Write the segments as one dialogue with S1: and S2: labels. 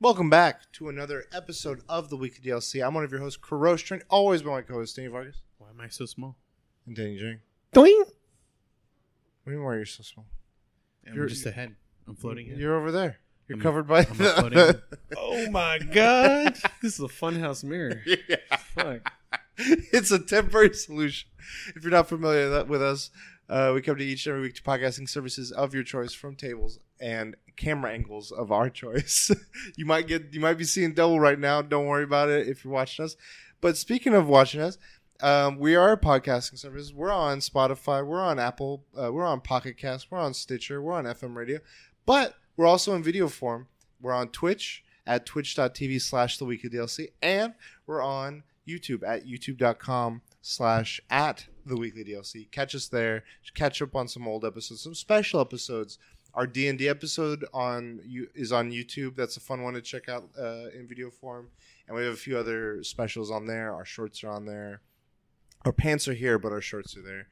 S1: Welcome back to another episode of the Weekly DLC. I'm one of your hosts, Kurosh Trent, always by my co-host, Danny Vargas
S2: Why am I so small?
S1: and Danny Jing.
S3: Doing.
S1: What do you mean why are you're so small?
S2: I'm
S1: You're-
S2: just ahead. I'm floating. in.
S1: You're over there. You're
S2: I'm-
S1: covered by
S2: I'm floating.
S1: the...
S3: Oh my god! this is a funhouse mirror.
S1: yeah.
S3: Fuck.
S1: It's a temporary solution. If you're not familiar with that- with us, uh, we come to each and every week to podcasting services of your choice from tables and camera angles of our choice. you might get you might be seeing double right now. Don't worry about it if you're watching us. But speaking of watching us, um, we are a podcasting service. We're on Spotify. We're on Apple. Uh, we're on Pocket Cast. We're on Stitcher. We're on FM radio. But we're also in video form. We're on Twitch at twitch.tv slash the weekly DLC. And we're on YouTube at youtube.com slash at the weekly DLC. Catch us there. Catch up on some old episodes, some special episodes. Our D and D episode on you is on YouTube. That's a fun one to check out uh, in video form. And we have a few other specials on there. Our shorts are on there. Our pants are here, but our shorts are there.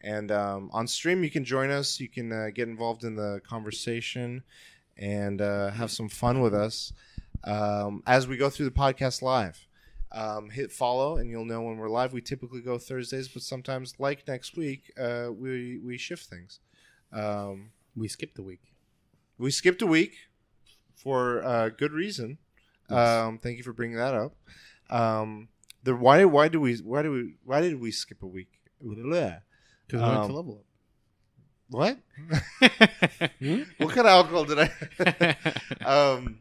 S1: And um, on stream, you can join us. You can uh, get involved in the conversation and uh, have some fun with us um, as we go through the podcast live. Um, hit follow, and you'll know when we're live. We typically go Thursdays, but sometimes, like next week, uh, we we shift things. Um,
S2: We skipped a week.
S1: we skipped a week for uh, good reason. Um, thank you for bringing that up. Um, the why why do we why do we why did we skip a week?
S2: Because we went
S1: Um,
S2: to level
S1: What?
S2: up.
S1: what kind of alcohol did I? um,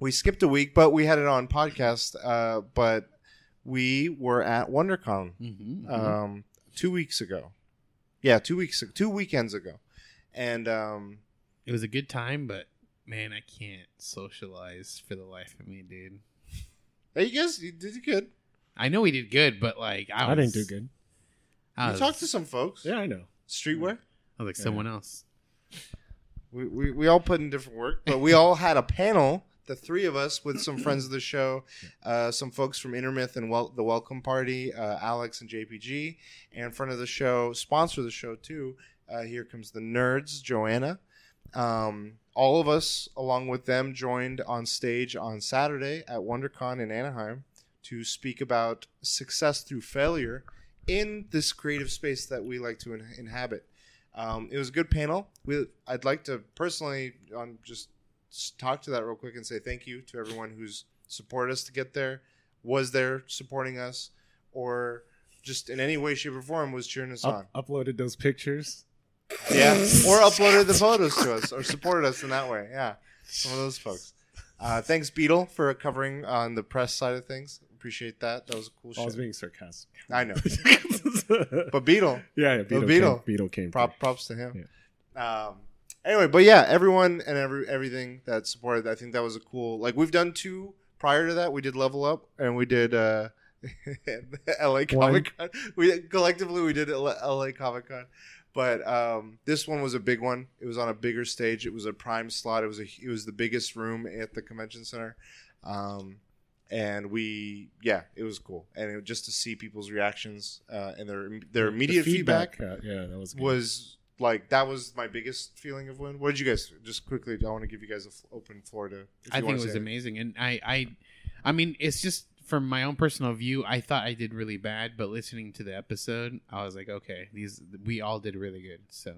S1: we skipped a week, but we had it on podcast. Uh, but we were at WonderCon
S2: Mhm, mhm.
S1: um, two weeks ago. Yeah, two weeks, two weekends ago, and um,
S2: it was a good time, but man, I can't socialize for the life of me, dude.
S1: hey, you guys, you did good.
S2: I know we did good, but like I,
S3: I,
S2: was,
S3: didn't do good.
S2: I
S1: You
S2: was,
S1: talked to some folks.
S3: Yeah, I know.
S1: Streetwear.
S2: I was like
S3: Yeah.
S2: someone else.
S1: We, we, we all put in different work, but we all had a panel, the three of us, with some friends of the show, uh, some folks from Intermyth and wel- the Welcome Party, uh, Alex and JPG, and front of the show, sponsor of the show too. Uh, here comes the nerds, Joanna. Um, all of us, along with them, joined on stage on Saturday at WonderCon in Anaheim to speak about success through failure in this creative space that we like to in- inhabit. Um, it was a good panel. We, I'd like to personally um, just talk to that real quick and say thank you to everyone who's supported us to get there, was there supporting us, or just in any way, shape, or form was cheering us on.
S3: Uploaded those pictures.
S1: Yeah, or uploaded the photos to us, or supported us in that way. Yeah, some of those folks. Uh, thanks, Beetle, for covering on the press side of things. Appreciate that. That was a cool show.
S3: I was being sarcastic.
S1: I know,
S3: but
S1: but Beetle,
S3: yeah, yeah, Beetle,
S1: Beetle.
S3: Came, Beetle came.
S1: Prop, props to him. Um, anyway, but yeah, everyone and every everything that supported. I think that was a cool. Like we've done two prior to that. We did Level Up and we did uh, L.A. Comic Con. We collectively we did L.A. Comic Con, but um, this one was a big one. It was on a bigger stage. It was a prime slot. It was a it was the biggest room at the convention center. Um, and we, yeah, it was cool, and it, just to see people's reactions uh, and their their
S3: The
S1: immediate feedback
S3: uh, yeah, that was good.
S1: was like that was my biggest feeling of win. What did you guys just quickly? I want to give you guys an open floor to. if
S2: I
S1: you
S2: think
S1: wanna
S2: it was
S1: say
S2: amazing, and I, I, I mean, it's just from my own personal view. I thought I did really bad, but listening to the episode, I was like, okay, these we all did really good. So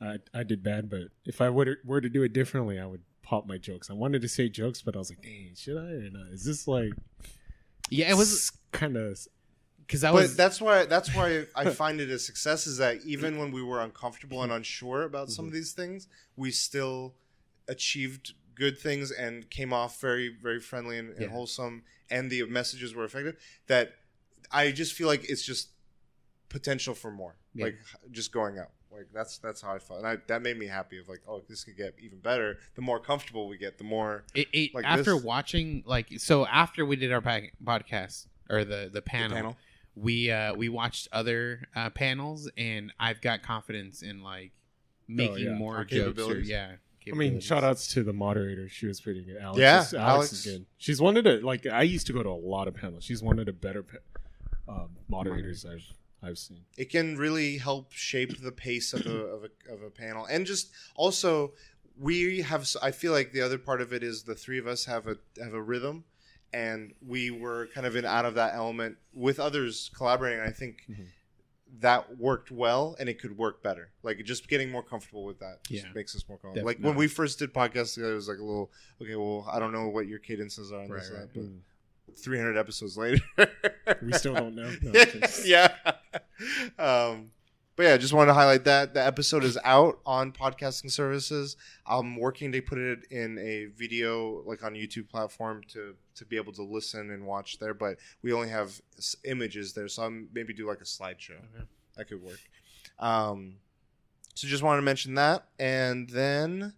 S3: I, I did bad, but if I would were to do it differently, I would pop my jokes. I wanted to say jokes, but I was like, dang, should I or not? Is this like
S2: yeah, it was
S3: kind of
S2: because I
S1: But
S2: was
S1: that's why that's why I find it a success is that even when we were uncomfortable and unsure about some
S2: Mm-hmm.
S1: of these things, we still achieved good things and came off very very friendly and, and
S2: Yeah.
S1: wholesome, and the messages were effective. That I just feel like it's just potential for more,
S2: Yeah.
S1: like just going out. Like that's that's how I felt, and I, that made me happy. Of like, oh, this could get even better. The more comfortable we get, the more
S2: it, it,
S1: like
S2: after
S1: this-
S2: watching like so after we did our podcast or the the
S1: the
S2: panel,
S1: panel.
S2: we uh we watched other uh panels and I've got confidence in like making
S3: yeah.
S2: more
S1: Our
S2: jokes or yeah.
S3: I mean,
S2: capabilities.
S3: shout outs to the moderator. She was pretty good. Alex
S1: Yeah,
S3: is, Alex,
S1: Alex-
S3: is good. She's one of the like I used to go to a lot of panels. She's one of the better pa- um, moderators I've I've seen.
S1: it can really help shape the pace of a, of a, of a panel and just also we have. I feel like the other part of it is the three of us have a have a rhythm, and we were kind of in out of that element with others collaborating. I think
S3: Mhm.
S1: That worked well, and it could work better. Like just getting more comfortable with that just
S2: Yeah.
S1: makes us more comfortable. Like when we first did podcasts together, it was like a little okay. Well, I don't know what your cadences are on this,
S2: Right,
S1: and
S2: right.
S1: that,
S3: Mm.
S1: 300 episodes later,
S3: We still don't know. No,
S1: yeah. Um, but yeah, just wanted to highlight that the episode is out on podcasting services. I'm working to put it in a video, like on YouTube platform, to to be able to listen and watch there. But we only have s- images there, so I'm maybe do like a slideshow.
S2: Okay.
S1: That could work. Um, so just wanted to mention that, and then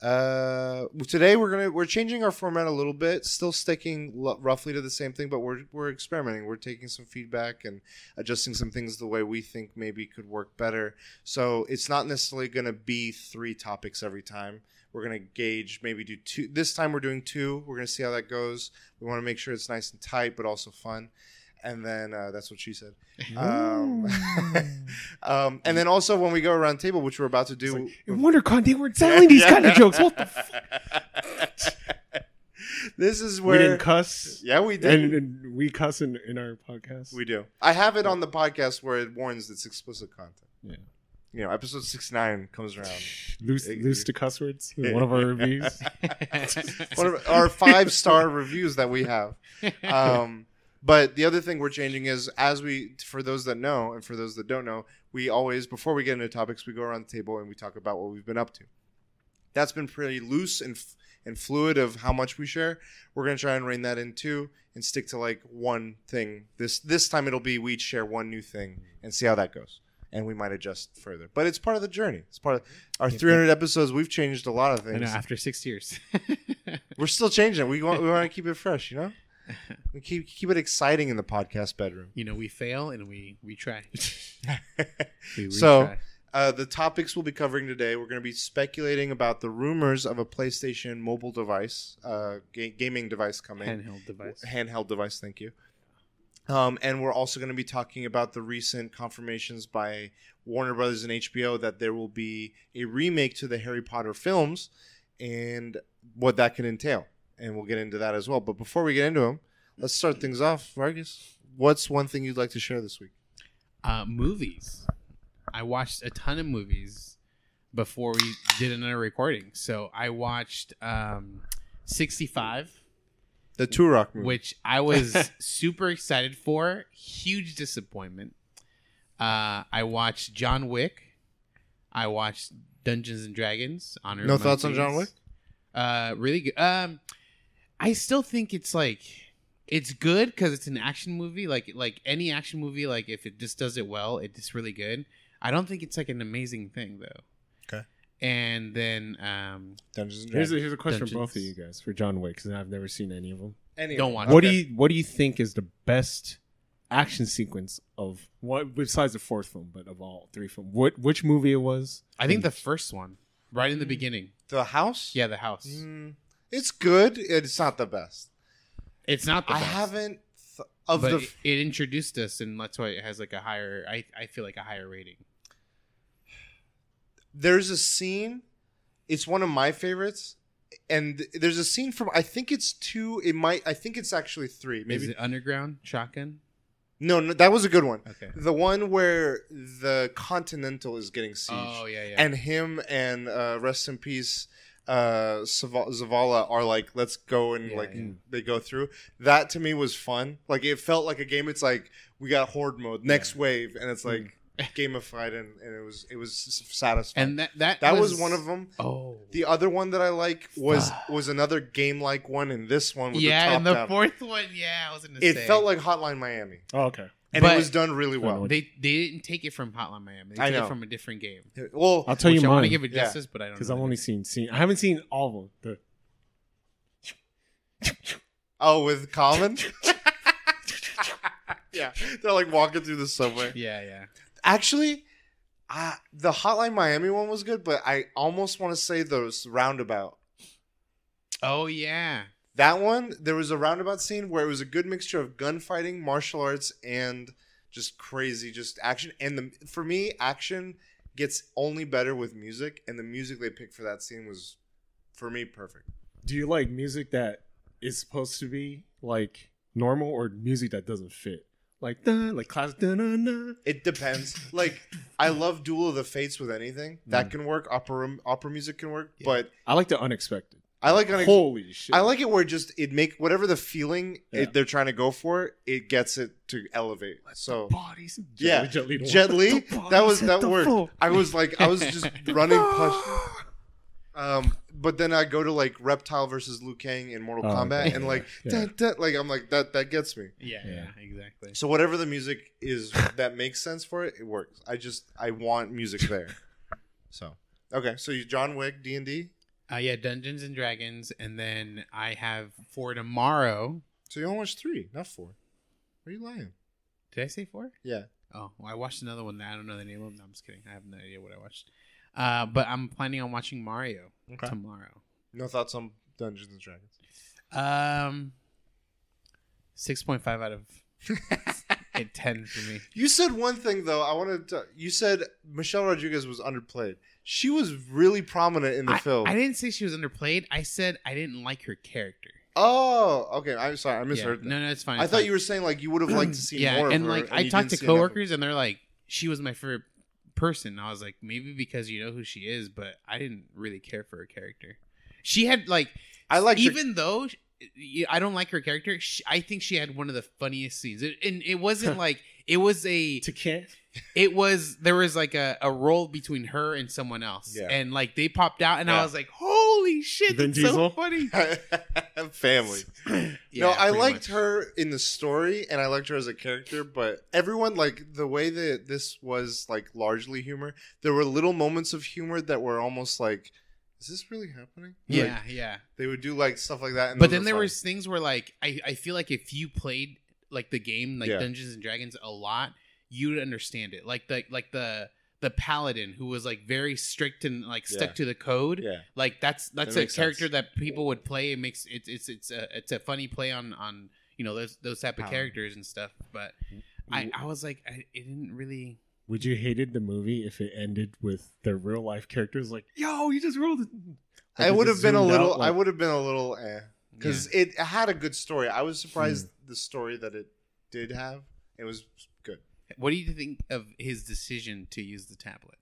S1: uh, today we're gonna we're changing our format a little bit, still sticking l- roughly to the same thing, but we're we're experimenting. We're taking some feedback and adjusting some things the way we think maybe could work better. So it's not necessarily gonna be three topics every time. We're gonna gauge maybe do two. This time we're doing two. We're gonna see how that goes. We want to make sure it's nice and tight, but also fun. And then uh, that's what she said. Um, um, and then also when we go around the table, which we're about to do,
S3: like, in WonderCon, they weren't selling these kind of jokes. What the fuck?
S1: this is where We
S3: didn't cuss.
S1: yeah we did
S3: And, and we cuss in, in our podcast.
S1: we do. I have it on the podcast where it warns it's explicit content.
S3: Yeah.
S1: You know, episode sixty nine comes around.
S3: Loose,
S1: Thank
S3: loose
S1: you.
S3: to cuss words. in One of our reviews.
S1: One of our five star reviews that we have. Um, but the other thing we're changing is as we, for those that know and for those that don't know, we always before we get into topics, we go around the table and we talk about what we've been up to. That's been pretty loose and f- and fluid of how much we share. We're gonna try and rein that in too and stick to like one thing. This this time it'll be we each share one new thing and see how that goes. And we might adjust further, but it's part of the journey. It's part of our 300 episodes. We've changed a lot of
S2: I
S1: things.
S2: know after six years.
S1: We're still changing. We want we want to keep it fresh, you know. We keep keep it exciting in the podcast bedroom.
S2: you know, we fail and we we try. We
S1: So- uh, the topics we'll be covering today, we're going to be speculating about the rumors of a PlayStation mobile device, uh, ga- gaming device coming,
S2: handheld device.
S1: handheld device. Thank you. Um, and we're also going to be talking about the recent confirmations by Warner Brothers and HBO that there will be a remake to the Harry Potter films and what that can entail. And we'll get into that as well. But before we get into them, let's start things off. Vargas, what's one thing you'd like to share this week?
S2: Uh, movies. I watched a ton of movies before we did another recording. So I watched um, 65,
S1: The Turok movie.
S2: which I was super excited for. Huge disappointment. Uh, I watched John Wick. I watched Dungeons and Dragons. Honor
S1: No thoughts on John
S2: Wick? Uh, really good. Um, I still think it's like it's good because it's an action movie. Like like any action movie, like if it just does it well, it's really good. I don't think it's like an amazing thing though.
S1: Okay.
S2: And then um,
S1: Dungeons and
S3: Here's a, here's a question for both of you guys for John Wick because I've never seen any of them.
S1: Any
S2: Don't
S1: them.
S2: watch
S3: What do you What do you think is the best action sequence of what besides the fourth film, but of all three films? What which movie it was?
S2: I think the first one, right in the beginning.
S1: The House?
S2: Yeah, the house.
S1: Mm, it's good. It's not the best.
S2: It's not the
S1: I
S2: best,
S1: haven't th- of
S2: but
S1: the
S2: it, it introduced us, and that's why it has like a higher. I I feel like a higher rating.
S1: There's a scene it's one of my favorites and there's a scene from i think it's two it might i think it's actually three
S2: Maybe
S1: maybe
S2: it underground shotgun.
S1: no, no that was a good one
S2: Okay.
S1: the one where the continental is getting sieged
S2: Oh yeah, yeah.
S1: and him and uh rest in peace uh Zav- zavala are like let's go and
S2: Yeah,
S1: like
S2: yeah.
S1: they go through that to me was fun like it felt like a game it's like we got horde mode next wave and it's like gamified and, and it was it was satisfying
S2: and that that
S1: that was, one of them
S2: Oh.
S1: the other one that I like was was another game like one, and this one was
S2: yeah,
S1: the
S2: and the
S1: down.
S2: fourth one, yeah, I was gonna
S1: It
S2: say.
S1: felt like Hotline Miami,
S3: Oh, okay.
S1: and
S2: But-
S1: it was done really well.
S2: they they didn't take it from Hotline Miami. They
S1: I
S2: took
S1: know.
S2: it from a different game.
S1: Well,
S3: I'll tell
S2: which
S3: you
S2: I want to give it
S1: Yeah.
S2: justice, but I don't
S3: because I've only
S2: name.
S3: seen seen. I haven't seen all of them. The,
S1: oh, with Common. yeah, they're like walking through the subway.
S2: Yeah, yeah.
S1: Actually, uh, the Hotline Miami one was good, but I almost want to say those roundabout.
S2: Oh yeah.
S1: That one, there was a roundabout scene where it was a good mixture of gunfighting, martial arts, and just crazy, just action. And the for me, action gets only better with music, and the music they picked for that scene was, for me, perfect.
S3: Do you like music that is supposed to be like normal or music that doesn't fit? Like dun, like dun, dun.
S1: It depends. like I love Duel of the Fates with anything that
S3: Mm.
S1: can work. Opera opera music can work,
S2: Yeah.
S1: but
S3: I like the unexpected.
S1: I like unex-
S3: Holy shit!
S1: I like it where just it make whatever the feeling
S3: Yeah.
S1: it, they're trying to go for, it gets it to elevate. So
S3: bodies.
S1: Yeah,
S3: Jet Li,
S1: Jet Li, that was that
S3: the floor.
S1: I was like, I was just running. Push. Um, but then I go to like Reptile versus Liu Kang in Mortal
S3: Oh,
S1: Kombat,
S3: okay.
S1: and like,
S3: Yeah.
S1: dun, dun, like I'm like that. That gets me.
S2: Yeah,
S3: Yeah.
S2: yeah, exactly.
S1: So whatever the music is that makes sense for it, it works. I just I want music there. So okay, so you John Wick D and D.
S2: Uh, yeah, Dungeons and Dragons, and then I have for tomorrow.
S1: So you only watched three, not four. Are you lying?
S2: Did I say four?
S1: Yeah.
S2: Oh, well, I watched another one that I don't know the name of. No, I'm just kidding. I have no idea what I watched. Uh, but I'm planning on watching Mario
S1: Okay.
S2: tomorrow.
S1: No thoughts on Dungeons and Dragons.
S2: Um, six point five out of ten for me.
S1: You said one thing though. I wanted to. You said Michelle Rodriguez was underplayed. She was really prominent in the
S2: I,
S1: film.
S2: I didn't say she was underplayed. I said I didn't like her character.
S1: oh, okay. I'm sorry. I
S2: Yeah.
S1: misheard. that.
S2: No, no, it's fine.
S1: I
S2: it's
S1: thought
S2: fine.
S1: you were saying like you would have liked to see
S2: yeah,
S1: more.
S2: and
S1: of her,
S2: like I talked to
S1: see enough of
S2: coworkers, and they're like, she was my favorite person. I was like, maybe because you know who she is, but I didn't really care for her character. She had like.
S1: I like
S2: even though sh- y- I don't like her character, she, I think she had one of the funniest scenes. It, and it wasn't like it was a,
S3: to can
S2: it was there was like a, a role between her and someone else,
S1: Yeah.
S2: and like they popped out, and
S1: Yeah.
S2: I was like, oh, holy shit,
S3: Vin
S2: that's so
S3: Diesel?
S2: funny.
S1: family.
S2: Yeah,
S1: no, I
S2: pretty
S1: liked
S2: much.
S1: her in the story, and I liked her as a character. But everyone like the way that this was like largely humor. There were little moments of humor that were almost like, "Is this really happening?" Like,
S2: Yeah, yeah.
S1: they would do like stuff like that. And
S2: but then there
S1: fun.
S2: was things where like I, I feel like if you played like the game like
S1: Yeah.
S2: Dungeons and Dragons a lot, you'd understand it. Like the like the the paladin who was like very strict and like stuck
S1: Yeah.
S2: to the code.
S1: yeah.
S2: Like that's that's
S1: That
S2: a character
S1: sense.
S2: that people would play. It makes it's it's it's a it's a funny play on on you know those those type of
S1: Paladin.
S2: characters and stuff. But I I was like I it didn't really.
S3: Would you hated the movie if it ended with their real life characters like, yo, you just rolled it? Like,
S1: I would have been a little.
S3: out,
S1: I would have been a little eh because it had a good story. I was surprised the story that it did have. It was good.
S2: What do you think of his decision to use the tablet?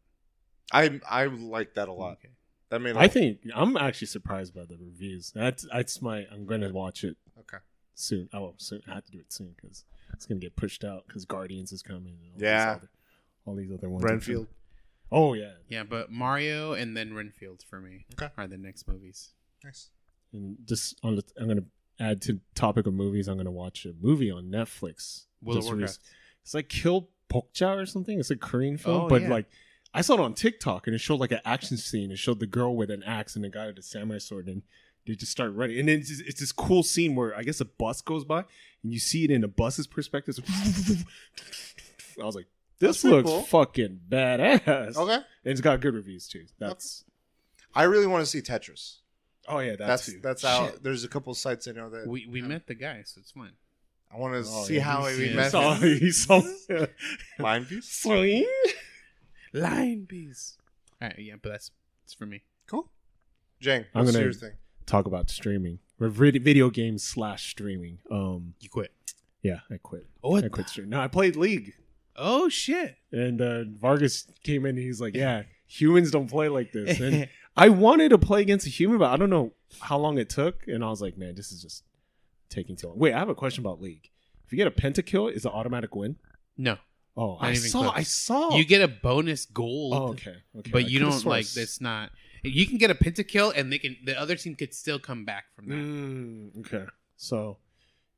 S1: I I like that a lot.
S2: Okay.
S1: That made. a
S3: I
S1: lot-
S3: think I'm actually surprised by the reviews. That's that's my. I'm going to watch it
S1: Okay.
S3: soon. Oh, soon. I have to do it soon because it's going to get pushed out because Guardians is coming. And all
S1: Yeah.
S3: These other, all these other ones. are
S1: Renfield.
S3: Oh yeah.
S2: Yeah, but Mario and then Renfield for me
S1: Okay.
S2: are the next movies.
S1: Nice.
S3: And just on the, I'm going to add to topic of movies. I'm going to watch a movie on Netflix.
S2: World of
S3: just
S2: Warcraft.
S3: It's like Kill Pokja or something. It's a Korean film,
S2: Oh,
S3: but
S2: yeah.
S3: like I saw it on TikTok and it showed like an action scene. It showed the girl with an axe and the guy with a samurai sword, and they just start running. And then it's, it's this cool scene where I guess a bus goes by and you see it in a bus's perspective. I was like, this
S1: pretty
S3: looks
S1: cool.
S3: fucking badass.
S1: Okay.
S3: And it's got good reviews too. That's
S1: I really want to see Tetris.
S3: oh yeah,
S1: That's
S3: that's
S1: that's, out.
S2: Shit.
S1: There's a couple sites I know that
S2: We we met the guy, so it's fine.
S1: I want to
S3: Oh,
S1: see
S3: yeah,
S1: how
S3: he's-
S1: we
S2: yeah,
S3: He
S1: met.
S3: saw,
S1: him.
S3: he saw
S1: Line piece.
S3: swing.
S2: Line bees. All right, yeah, but that's it's for me.
S1: Cool. Jang,
S3: I'm
S1: what's
S3: gonna-
S1: your thing?
S3: Talk about streaming, or vid- video games slash streaming. Um,
S2: You quit.
S3: yeah, I quit.
S2: Oh,
S3: I quit streaming. No, I played League.
S2: Oh shit.
S3: And uh, Vargas came in and he's like, Yeah, humans don't play like this. And I wanted to play against a human, but I don't know how long it took. And I was like, Man, this is just taking too long. Wait, I have a question about League. If you get a pentakill, is it automatic win?
S2: no,
S3: Oh, I
S2: even
S3: saw,
S2: close.
S3: I saw.
S2: you get a bonus gold.
S3: oh, okay. okay. I
S2: But you don't like. It's not. You can get a pentakill, and they can. The other team could still come back from that.
S3: Mm, okay. So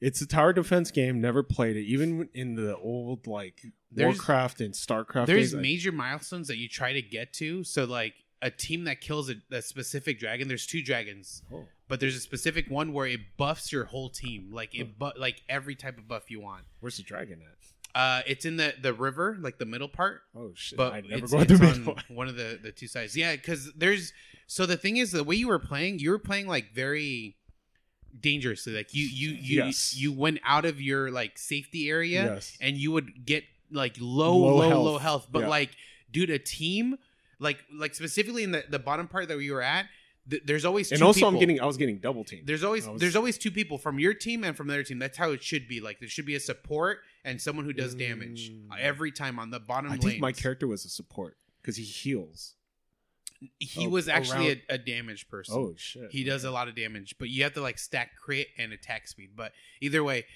S3: it's a tower defense game. Never played it. Even in the old like
S2: There's-
S3: Warcraft and Starcraft
S2: There's
S3: days. I-
S2: major milestones that you try to get to. So like a team that kills a, a specific dragon. There's two dragons,
S3: oh.
S2: but there's a specific one where it buffs your whole team. Like it, bu- like every type of buff you want.
S3: Where's the dragon at?
S2: Uh, it's in the the river, like the middle part.
S3: Oh shit!
S2: but
S3: I never
S2: it's,
S3: go
S2: it's
S3: through
S2: on one of the the two sides. Yeah, because there's so the thing is the way you were playing, you were playing like very dangerously. Like you you you
S3: Yes.
S2: you went out of your like safety area,
S3: Yes.
S2: and you would get like low
S3: Low
S2: low
S3: health.
S2: low health. But
S3: Yeah.
S2: like, dude, a team Like like specifically in the the bottom part that we were at, th- there's always two
S3: and also
S2: people.
S3: I'm getting I was getting double teamed.
S2: There's always
S3: was-
S2: there's always two people from your team and from their team. That's how it should be. Like there should be a support and someone who does damage
S3: Mm.
S2: every time on the bottom
S3: I
S2: lane.
S3: think my character was a support because he heals.
S2: he
S3: Oh,
S2: was actually
S3: around-
S2: a, a damage person.
S3: Oh shit!
S2: He does a lot of damage, but you have to like stack crit and attack speed. But either way,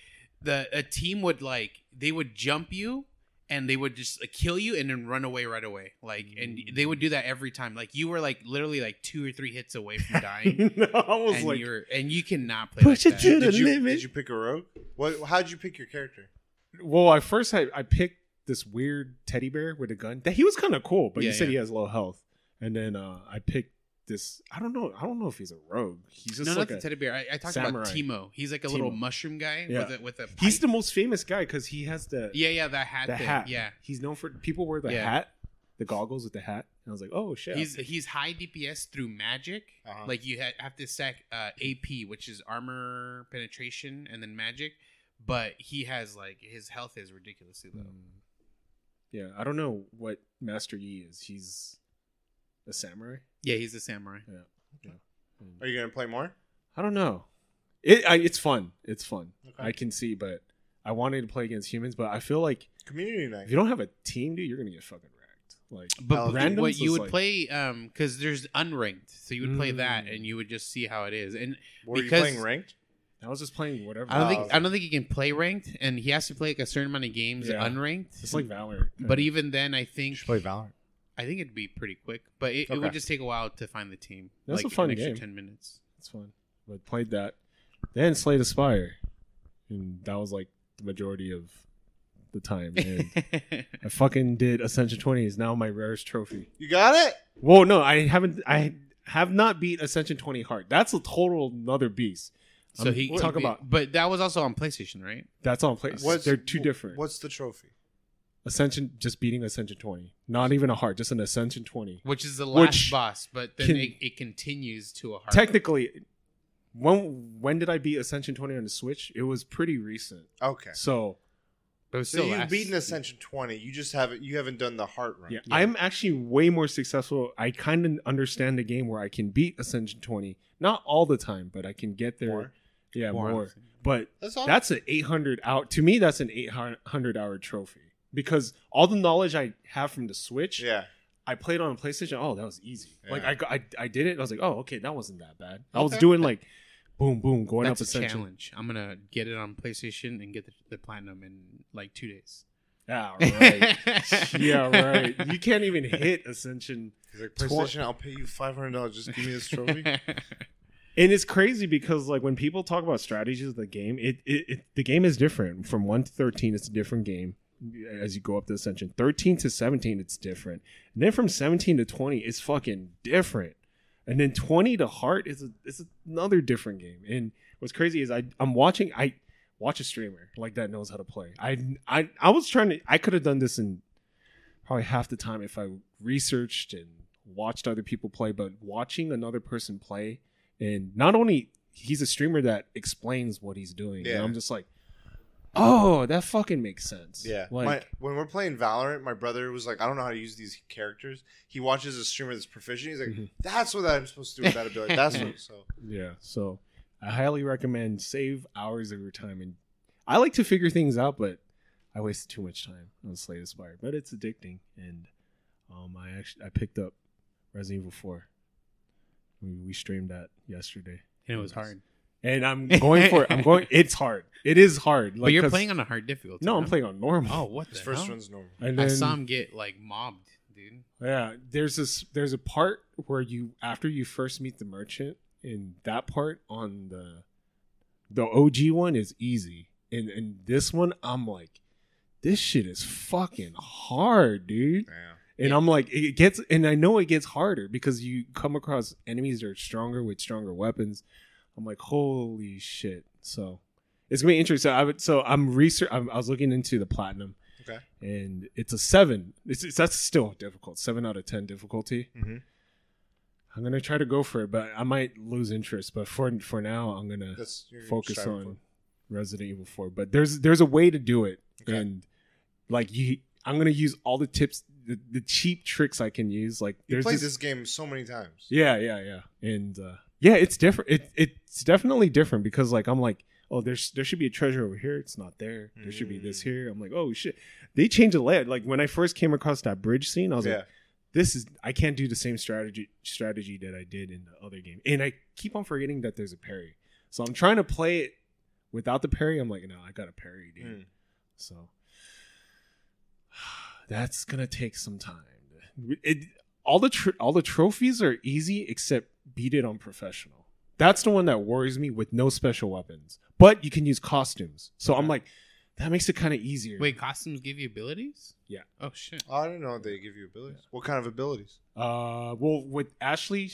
S2: the a team would like they would jump you and they would just like, kill you and then run away right away. Like and they would do that every time. Like you were like literally like two or three hits away from dying.
S3: no, I was
S2: and
S3: like,
S2: you're and you cannot play
S3: Push
S2: like
S3: it
S2: that.
S3: to the
S1: Did you,
S3: limit.
S1: did you pick a rogue? What? How'd you pick your character?
S3: well, I first I, I picked this weird teddy bear with a gun. That he was kind of cool, but
S2: Yeah,
S3: you said
S2: yeah.
S3: he has low health. And then uh, I picked this. I don't know. I don't know if he's a rogue. He's just
S2: no,
S3: like
S2: not the
S3: a,
S2: teddy bear. I, I talked
S3: samurai.
S2: about Teemo. He's like a little mushroom guy
S3: Yeah.
S2: with a with a.
S3: He's the most famous guy because he has the
S2: yeah yeah that hat
S3: the
S2: thing.
S3: hat.
S2: Yeah,
S3: he's known for people wear the
S2: Yeah.
S3: hat, the goggles with the hat. And I was like, oh shit.
S2: he's he's high DPS through magic.
S1: Uh-huh.
S2: Like you ha- have to stack uh, AP, which is armor penetration, and then magic. But he has like his health is ridiculously low.
S3: Mm. yeah, I don't know what Master Yi is. He's a samurai.
S2: Yeah, he's a samurai.
S3: And
S1: Are you gonna play more?
S3: I don't know. It I, it's fun. It's fun.
S1: Okay.
S3: I can see, but I wanted to play against humans, but I feel like
S1: Community night.
S3: if you don't have a team, dude, you're gonna get fucking wrecked. Like,
S2: But
S1: Oh,
S2: what you would
S3: like-
S2: play, um, because there's unranked, so you would play that,
S3: Mm.
S2: and you would just see how it is. And
S1: Were you playing ranked?
S3: I was just playing whatever.
S2: I don't
S1: Oh,
S2: think
S1: okay.
S2: I don't think he can play ranked, and he has to play like a certain amount of games
S3: Yeah.
S2: unranked.
S3: it's like Valorant.
S2: but even then, I think
S1: play Valorant.
S2: I think it'd be pretty quick. But it, it would just take a while to find the team.
S3: That's
S2: like
S3: a fun
S2: an extra
S3: game.
S2: Ten minutes.
S3: it's fun. But played that, then Slay the Spire, and that was like the majority of the time. And I fucking did Ascension 20 is now my rarest trophy.
S1: You got it.
S3: Whoa, no, I haven't. I have not beat Ascension 20 hard. That's a total another beast.
S2: so
S3: I'm-
S2: he
S3: talk about
S2: but that was also on PlayStation, right?
S3: that's on place.
S1: What's
S3: They're two different.
S1: What's the trophy?
S3: Ascension just beating Ascension 20. Not even a heart, just an Ascension 20.
S2: Which is the last
S3: Which
S2: boss, but then
S3: can-
S2: it, it continues to a heart.
S3: Technically, when when did I beat Ascension 20 on the Switch? It was pretty recent.
S1: Okay.
S3: So
S2: but it was
S1: So
S2: still
S1: you've
S2: last-
S1: beaten Ascension 20. You just haven't. You haven't done the heart run.
S3: yeah,
S2: Yeah.
S3: I'm actually way more successful. I kind of understand the game where I can beat Ascension 20. Not all the time, but I can get there.
S1: More?
S3: Yeah,
S2: More,
S3: more. But
S1: That's all.
S3: that's an 800 out to me that's an 800 hour trophy because all the knowledge i have from the switch
S1: yeah.
S3: i played on playstation oh that was easy like I, I i did it and i was like oh okay that wasn't that bad i was doing like boom boom going
S2: That's
S3: up
S2: a
S3: ascension
S2: challenge. I'm gonna get it on PlayStation and get the, the platinum in like two days.
S3: yeah right yeah right you can't even hit ascension
S1: He's like
S3: Tw-
S1: PlayStation. I'll pay you five hundred dollars. Just give me this trophy.
S3: and it's crazy because like when people talk about strategies of the game it, it, it the game is different from 1 to 13 it's a different game as you go up the ascension 13 to 17 it's different. And then from 17 to 20 it's fucking different. And then 20 to heart is a, is another different game. And what's crazy is i i'm watching i watch a streamer like that knows how to play. I i, I was trying to i could have done this in probably half the time if i researched and watched other people play but watching another person play and not only he's a streamer that explains what he's doing and i'm just like oh that fucking makes sense
S1: Yeah.
S3: like
S1: my, when we're playing Valorant, my brother was like, I don't know how to use these characters. He watches a streamer that's proficient. He's like,
S3: Mhm.
S1: that's what I'm supposed to do with that ability. That's what. So
S3: yeah so i highly recommend save hours of your time and i like to figure things out but i wasted too much time on slay the spire but it's addicting and um i actually i picked up resident evil 4 we, we streamed that yesterday
S2: and it was hard.
S3: And i'm going for it i'm going it's hard it is hard
S2: but you're
S3: 'cause-
S2: playing on a hard difficulty.
S3: no i'm playing on normal
S2: Oh, what
S1: his
S2: the
S1: first
S2: hell?
S1: run's normal.
S3: and
S2: I
S3: then
S2: saw him get like mobbed, dude.
S3: Yeah, there's this there's a part where you after you first meet the merchant, and that part on the the OG one is easy. And and this one I'm like, this shit is fucking hard, dude.
S1: Yeah.
S3: And I'm like, it gets and I know it gets harder because you come across enemies that are stronger with stronger weapons. I'm like, holy shit. So it's gonna be interesting. So I would so I'm research I'm, I was looking into the platinum
S1: Okay.
S3: and it's a seven. It's, it's that's still difficult. Seven out of ten difficulty.
S1: Mm-hmm.
S3: I'm gonna try to go for it, but I might lose interest. But for for now, I'm gonna focus on Resident Evil 4. But there's there's a way to do it,
S1: Okay.
S3: and like you, I'm gonna use all the tips the, the cheap tricks I can use. Like
S1: You played
S3: this,
S1: this game so many times.
S3: yeah, yeah, yeah, and uh, yeah, it's different. It it's definitely different because like I'm like, oh, there's there should be a treasure over here. It's not there. There should be this
S1: Mm.
S3: here. I'm like, oh shit. They changed the layout. Like when I first came across that bridge scene, I was
S1: Yeah.
S3: like, this is I can't do the same strategy strategy that I did in the other game, and I keep on forgetting that there's a parry. So I'm trying to play it without the parry. I'm like, no, I got a parry, dude.
S1: Mm.
S3: So that's gonna take some time. It, all the tr- all the trophies are easy except beat it on professional. That's the one that worries me with no special weapons, but you can use costumes. So I'm like, that makes it kind of easier.
S2: Wait, costumes give you abilities?
S3: Yeah.
S2: Oh shit.
S1: I don't know they give you abilities. What kind of abilities?
S3: uh, well, with Ashley,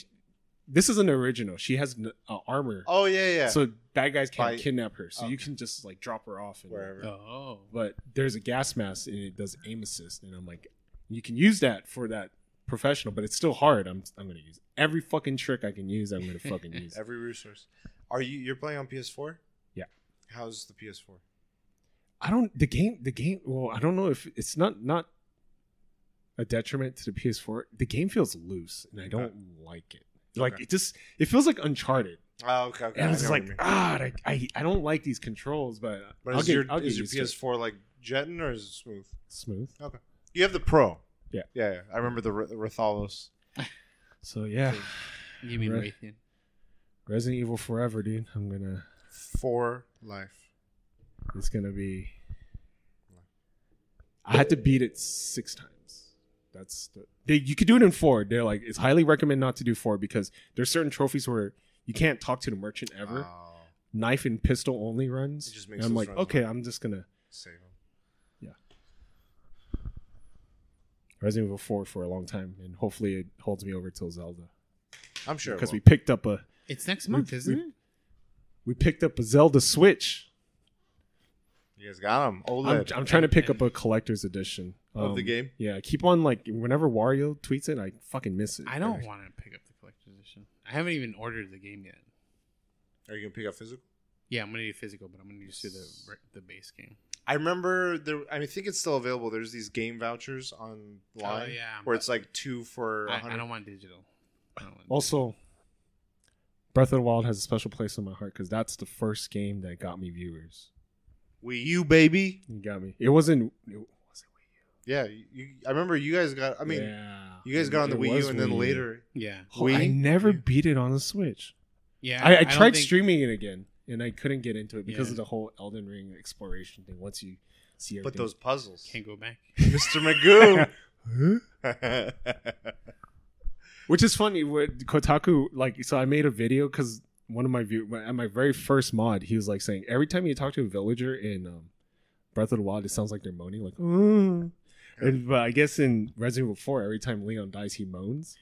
S3: this is an original. She has n- uh, armor,
S1: Oh yeah, yeah.
S3: so bad guys can't
S1: By-
S3: kidnap her. So you
S1: Okay.
S3: can just like drop her off and
S1: Wherever.
S2: Oh.
S3: but there's a gas mask and it does aim assist and i'm like you can use that for that professional but it's still hard i'm, I'm gonna use every fucking trick i can use i'm gonna fucking use
S1: Every resource. Are you you're playing on PS4?
S3: Yeah.
S1: How's the PS4?
S3: i don't the game the game well i don't know if it's not not a detriment to the ps4 the game feels loose and i don't like it like
S1: Okay.
S3: it just it feels like uncharted
S1: Oh, okay, okay.
S3: and
S1: I
S3: it's
S1: know
S3: like
S1: God,
S3: ah I, I i don't like these controls but,
S1: But
S3: I'll
S1: is
S3: get,
S1: your
S3: I'll
S1: is your
S3: used to it.
S1: PS4 like jetting or is it smooth?
S3: smooth Okay.
S1: You have the Pro.
S3: Yeah.
S1: Yeah, yeah. I remember the, the Rathalos.
S3: so yeah
S2: You mean
S3: Right.
S2: Raytheon?
S3: resident evil forever dude i'm gonna
S1: For life.
S3: It's gonna be. I had to beat it six times. That's the. They, you could do it in four. They're like it's highly recommend not to do four because there's certain trophies where you can't talk to the merchant ever.
S1: Oh,
S3: Knife and pistol only runs.
S1: It just makes
S3: and I'm
S1: those
S3: like,
S1: runs
S3: okay,
S1: hard.
S3: I'm just gonna
S1: save them.
S3: Resident Evil four for a long time, and hopefully it holds me over till Zelda
S1: I'm sure.
S3: because
S1: Because
S3: we picked up a
S2: It's next month,
S3: We-
S2: isn't
S3: we-
S2: it?
S3: we picked up a Zelda Switch.
S1: you guys got them.
S3: I'm, I'm trying to pick up a collector's edition
S1: of the
S3: Um,
S1: game.
S3: Yeah, I keep on like whenever Wario tweets it, I fucking miss it.
S2: I don't want to pick up the collector's edition. I haven't even ordered the game yet.
S1: Are you gonna pick up physical?
S2: Yeah, I'm gonna do physical, but I'm gonna just do the the base game.
S1: I remember there. I mean, I think it's still available. There's these game vouchers online
S2: Oh, yeah,
S1: where it's like two for. a
S2: I, I
S1: hundred.
S2: don't want digital. I don't want
S3: Also, Breath of the Wild has a special place in my heart because that's the first game that got me viewers.
S1: Wii U baby.
S3: It got me. It wasn't. It wasn't
S1: Yeah, you, I remember you guys got. I mean,
S3: yeah.
S1: you guys got on the
S3: It
S1: Wii U, and then
S3: Wii
S1: later.
S2: yeah,
S3: Oh, I never beat it on the Switch.
S2: yeah.
S3: I, I,
S2: don't
S3: tried
S2: think-
S3: streaming it again, and I couldn't get into it because
S2: Yeah.
S3: of the whole Elden Ring exploration thing. Once you see everything,
S1: But those puzzles,
S2: Can't go back.
S1: Mr. Magoo.
S3: Which is funny. With Kotaku, like, so I made a video because one of my view at my very first mod, he was like saying every time you talk to a villager in um, Breath of the Wild, it sounds like they're moaning, like, "Mm." And, but I guess in Resident Evil 4, every time Leon dies, he moans.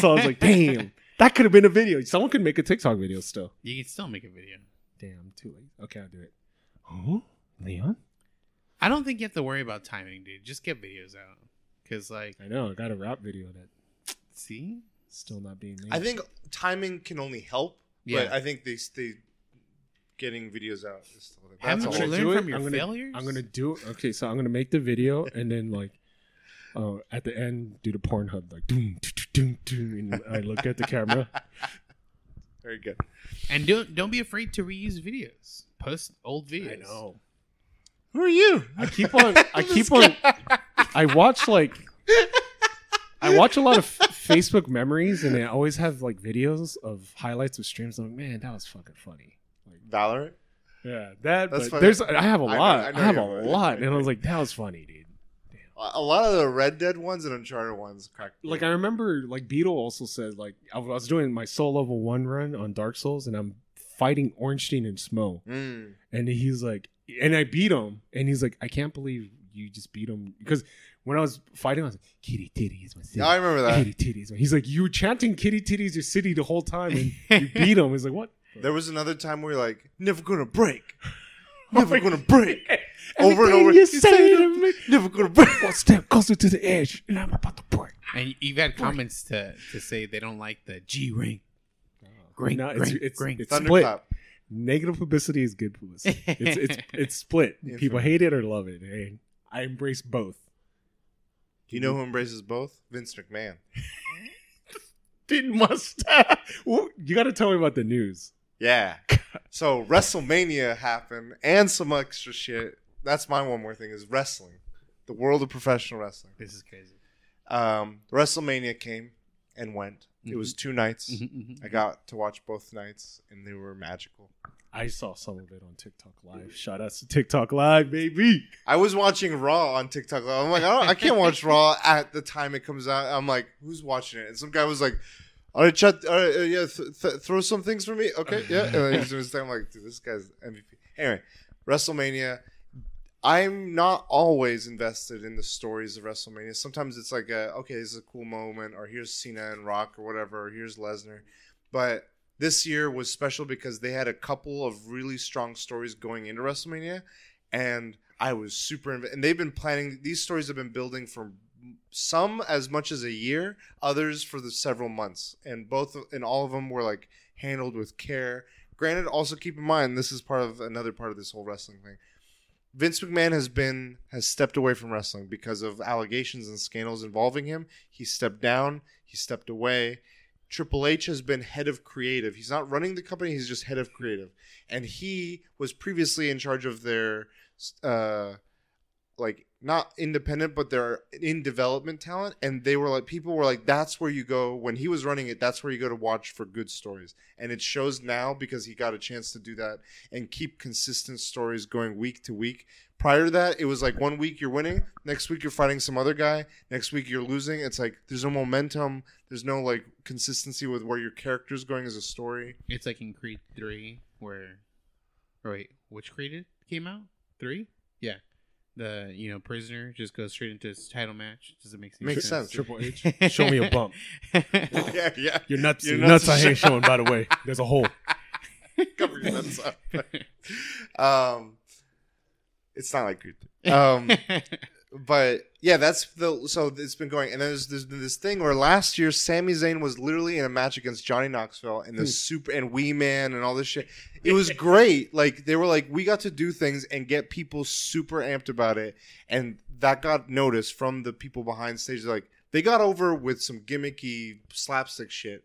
S3: So I was like, damn, that could have been a video. Someone could make a TikTok video still.
S2: you can still make a video.
S3: Damn, too late. Okay, I'll do it. Oh, Leon?
S2: I don't think you have to worry about timing, dude. Just get videos out. Cause like,
S3: I know. I got a rap video that
S2: see,
S3: still not being made.
S1: I think timing can only help.
S2: Yeah.
S1: But I think they they getting videos out. Is still, that's
S2: Haven't
S1: all.
S2: you
S3: gonna
S2: learned
S3: do it.
S2: from your
S3: I'm gonna-
S2: failures?
S3: I'm gonna do it. Okay, so I'm gonna make the video and then like, uh, at the end do the Pornhub like doom doom doom, and I look at the camera.
S1: Very good.
S2: and don't don't be afraid to reuse videos. Post old videos. I know.
S1: Who are you?
S3: I keep on. I keep on. I watch like. I watch a lot of Facebook memories, and they always have like videos of highlights of streams. I'm like, man, that was fucking funny. Like,
S1: Valorant.
S3: yeah, that.
S1: That's
S3: but
S1: funny.
S3: there's. I have a lot.
S1: I
S3: I,
S1: know
S3: have a
S1: have a-
S3: lot, and I was like, that was funny, dude.
S1: A lot of the Red Dead ones and Uncharted ones cracked. me
S3: like. I remember like Beetle also said like I was doing my soul level one run on Dark Souls and I'm fighting Ornstein and Smough
S1: Mm.
S3: and he's like and I beat him and he's like I can't believe you just beat him because when I was fighting I was like kitty Titty is my city.
S1: Yeah, I remember that.
S3: kitty Titty is my-" he's like you were chanting kitty titties your city the whole time and you beat him he's like what
S1: There was another time where you're like, never gonna break. Never gonna break.
S3: Everything
S1: Over and over.
S3: you
S1: You
S3: say
S1: say
S3: to me
S1: Never gonna break.
S3: one step closer to the edge and I'm about to break
S2: And you've had comments to to say they don't like the G ring. Great,
S3: no, it's,
S2: great,
S3: it's,
S2: great.
S3: it's split negative publicity is good publicity. It's it's it's split.
S1: Yeah,
S3: People
S1: for-
S3: hate it or love it. And I embrace both.
S1: Do you know who embraces both? Vince McMahon.
S3: Didn't mustache. Well, you got to tell me about the news.
S1: Yeah. So WrestleMania happened and some extra shit. That's my one more thing is wrestling, the world of professional wrestling.
S2: This is crazy.
S1: Um, WrestleMania came and went. It was two nights.
S2: Mm-hmm.
S1: I got to watch both nights, and they were magical.
S3: I saw some of it on TikTok Live. Shout out to TikTok Live, baby.
S1: I was watching Raw on TikTok. I'm like, I, I can't watch Raw at the time it comes out. I'm like, who's watching it? And some guy was like, all right, chat, all right, uh, yeah, th- th- throw some things for me. Okay, yeah. And then he's doing his thing. I'm like, dude, this guy's MVP. Anyway, WrestleMania. I'm not always invested in the stories of WrestleMania. Sometimes it's like, a, okay, this is a cool moment, or here's Cena and Rock, or whatever, or here's Lesnar. But this year was special because they had a couple of really strong stories going into WrestleMania, and I was super. Inv- and they've been planning; these stories have been building for some as much as a year, others for the several months, and both and all of them were like handled with care. Granted, also keep in mind this is part of another part of this whole wrestling thing. Vince McMahon has been has stepped away from wrestling because of allegations and scandals involving him. He stepped down. He stepped away. Triple H has been head of creative. He's not running the company. He's just head of creative, and he was previously in charge of their, uh, like not independent, but they're in development talent. And they were like, people were like, that's where you go when he was running it. That's where you go to watch for good stories, and it shows now because he got a chance to do that and keep consistent stories going week to week. Prior to that, it was like one week you're winning, next week you're fighting some other guy, next week you're losing. It's like there's no momentum, there's no like consistency with where your character's going as a story.
S2: It's like in Creed three, where, or wait, which Creed came out? Three? Yeah, the you know prisoner just goes straight into his title match. Does it make any
S1: Makes sense.
S3: Triple H, show me a bump.
S1: yeah, yeah.
S3: Your nuts,
S1: Your
S3: your
S1: nuts
S3: nuts, I
S1: are
S3: ain't showing. By the way, there's a hole.
S1: Cover your nuts up. um, it's not like Creed. Um, but yeah, that's the so it's been going, and there's there's been this thing where last year Sami Zayn was literally in a match against Johnny Knoxville and the
S3: Hmm.
S1: super and Wee Man and all this shit. It was great. Like they were like, we got to do things and get people super amped about it, and that got noticed from the people behind stage. Like they got over with some gimmicky slapstick shit,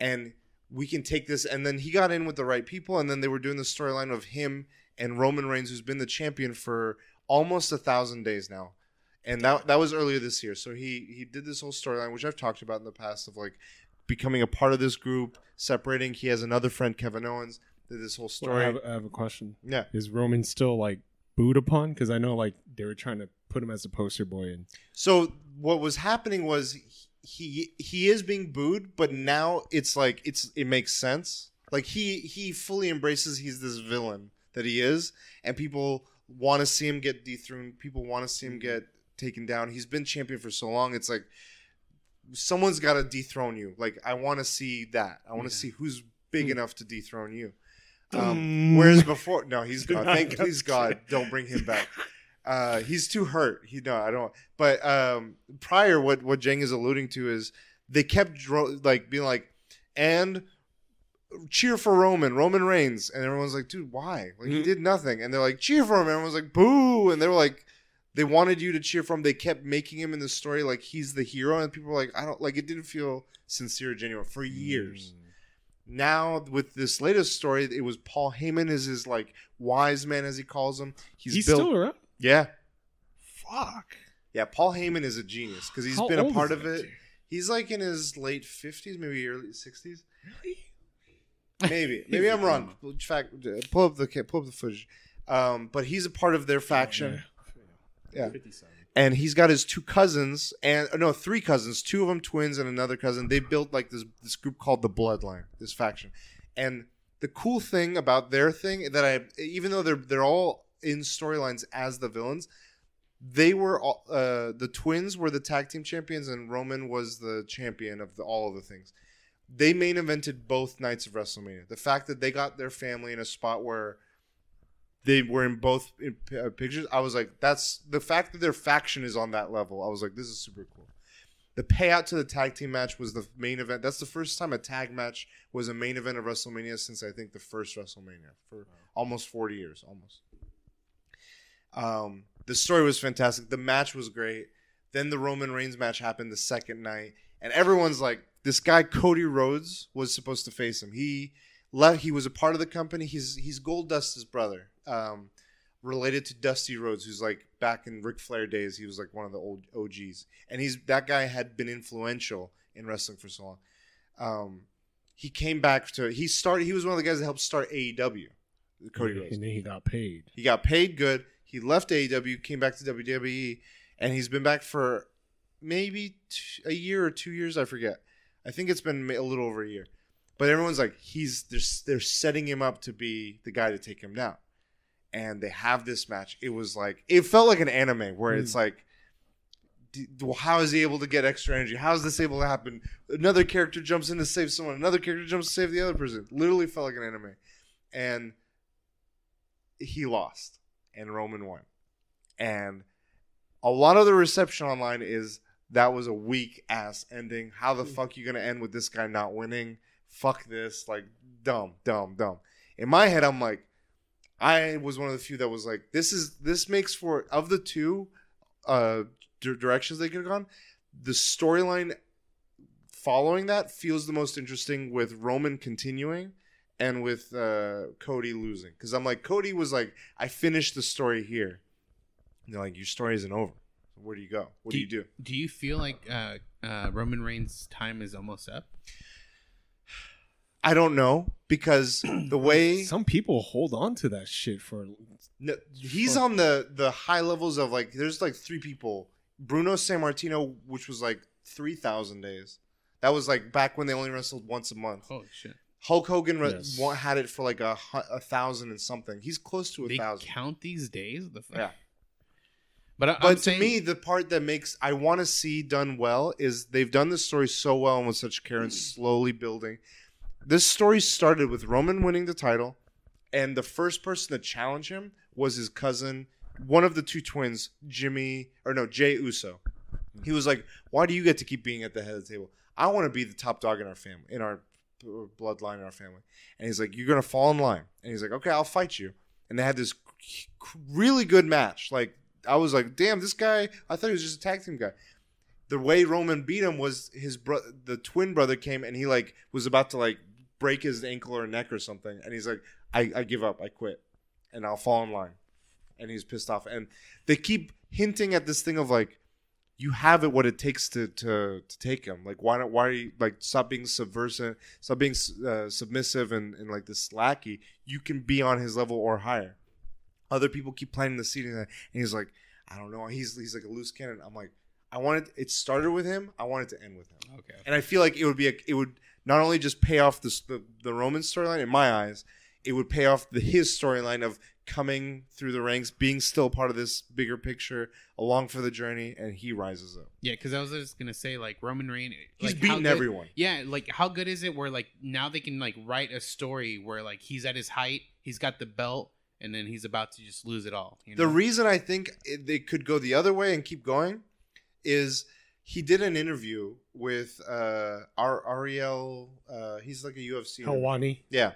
S1: and we can take this. And then he got in with the right people, and then they were doing the storyline of him and Roman Reigns, who's been the champion for almost a thousand days now. And that that was earlier this year. So he he did this whole storyline, which I've talked about in the past, of like becoming a part of this group, separating. He has another friend, Kevin Owens. Did this whole
S3: I
S1: story.
S3: have, I have a question.
S1: yeah.
S3: Is Roman still like booed upon? Because I know like they were trying to put him as a poster boy, and
S1: So what was happening was he he is being booed, but now it's like it's it makes sense. Like he he fully embraces he's this villain that he is, and people want to see him get dethroned. People want to see him mm-hmm. get taken down. He's been champion for so long. It's like someone's got to dethrone you. Like I want to see that. I want to
S2: Yeah.
S1: see who's big
S3: Hmm.
S1: enough to dethrone you. Um, whereas before, no, he's gone. Thank please God, don't bring him back. Uh, he's too hurt. He no, I don't. But um, prior, what what Jang is alluding to is they kept dro- like being like, and cheer for Roman, Roman Reigns, and everyone's like, dude, why? Like he
S3: Mhm.
S1: did nothing, and they're like, cheer for him. Everyone's like, boo, and they were like. They wanted you to cheer for him. They kept making him in the story like he's the hero, and people were like, "I don't like." It didn't feel sincere, or genuine for years now with this latest story, it was Paul Heyman is his like wise man as he calls him. He's,
S3: he's,
S1: built,
S3: still around.
S1: yeah,
S3: Fuck.
S1: yeah. Paul Heyman is a genius because he's
S3: How
S1: been a part of it.
S3: dude?
S1: He's like in his late fifties, maybe early sixties.
S3: Really?
S1: Maybe, maybe I'm wrong. In fact, pull up the pull up the footage. Um, but he's a part of their faction. Yeah.
S3: 57.
S1: and he's got his two cousins and uh, no three cousins two of them twins and another cousin. They built like this this group called the bloodline this faction. And the cool thing about their thing that i even though they're they're all in storylines as the villains they were all, uh, the twins were the tag team champions and roman was the champion of the, all of the things. They main evented both nights of wrestlemania. The fact that they got their family in a spot where they were in both in, uh, pictures. I was like, that's the fact that their faction is on that level. I was like, this is super cool. The payout to the tag team match was the main event. That's the first time a tag match was a main event of WrestleMania since I think the first WrestleMania for almost 40 years, almost. Um, the story was fantastic. The match was great. Then the Roman Reigns match happened the second night, and everyone's like, this guy Cody Rhodes was supposed to face him. He left. He was a part of the company. He's he's Goldust's brother, um, related to Dusty Rhodes, who's like back in Ric Flair days. He was like one of the old OGs, and he's that guy had been influential in wrestling for so long. Um, he came back to he started. He was one of the guys that helped start AEW. Cody Rhodes.
S3: and then he got paid.
S1: He got paid good. He left AEW, came back to WWE, and he's been back for maybe t- a year or two years. I forget. I think it's been a little over a year. But everyone's like, he's they're, they're setting him up to be the guy to take him down, and they have this match. It was like it felt like an anime where it's hmm. like, d- well, how is he able to get extra energy? How is this able to happen? Another character jumps in to save someone. Another character jumps to save the other person. Literally felt like an anime, and he lost and Roman won. And a lot of the reception online is that was a weak ass ending. How the hmm. fuck you gonna end with this guy not winning? Fuck this, like dumb, dumb, dumb. In my head, I'm like, I was one of the few that was like, this is this makes for of the two uh di- directions they could have gone. The storyline following that feels the most interesting with Roman continuing and with uh, Cody losing. Because I'm like, Cody was like, I finished the story here. And they're like, your story isn't over. Where do you go? What do, you do?
S2: Do you feel like uh, uh, Roman Reigns' time is almost up?
S1: I don't know because the way
S3: Some people hold on to that shit for.
S1: no, he's on the the high levels of like, there's like three people. Bruno Sammartino, which was like three thousand days. That was like back when they only wrestled once a month.
S2: Oh shit!
S1: Hulk Hogan re-
S3: Yes.
S1: wa- had it for like a, a thousand and something. He's close to a
S2: They
S1: thousand.
S2: count these days. The fuck?
S1: Yeah.
S2: But, I, I'm
S1: But to
S2: saying,
S1: me, the part that makes I want to see done well is they've done this story so well and with such care and slowly building. This story started with Roman winning the title, and the first person to challenge him was his cousin, one of the two twins, Jimmy or no Jey Uso. He was like, "Why do you get to keep being at the head of the table? I want to be the top dog in our family, in our bloodline, in our family." And he's like, "You're gonna fall in line." And he's like, "Okay, I'll fight you." And they had this really good match. Like I was like, damn, this guy. I thought he was just a tag team guy. The way Roman beat him was his bro, the twin brother came and he like was about to like break his ankle or neck or something, and he's like, I, I give up, I quit, and I'll fall in line. And he's pissed off, and they keep hinting at this thing of like, you have it what it takes to to to take him. Like why not? Why are you like stop being subversive, stop being uh, submissive and and like this lackey. You can be on his level or higher other people keep planting the seed and he's like i don't know he's he's like a loose cannon i'm like i wanted it started with him i wanted to end with him
S2: okay.
S1: and i feel like it would be a, it would not only just pay off this, the the roman storyline in my eyes it would pay off the his storyline of coming through the ranks being still part of this bigger picture along for the journey and he rises up
S2: Yeah, because I was just gonna say like Roman Reigns.
S1: he's
S2: like,
S1: beaten
S2: good-
S1: everyone
S2: Yeah, like how good is it where like now they can like write a story where like he's at his height, he's got the belt, and then he's about to just lose it all. You know?
S1: The reason I think it, they could go the other way and keep going is he did an interview with uh, Ar- Ariel. Uh, he's like a UFC.
S3: Helwani.
S1: Yeah.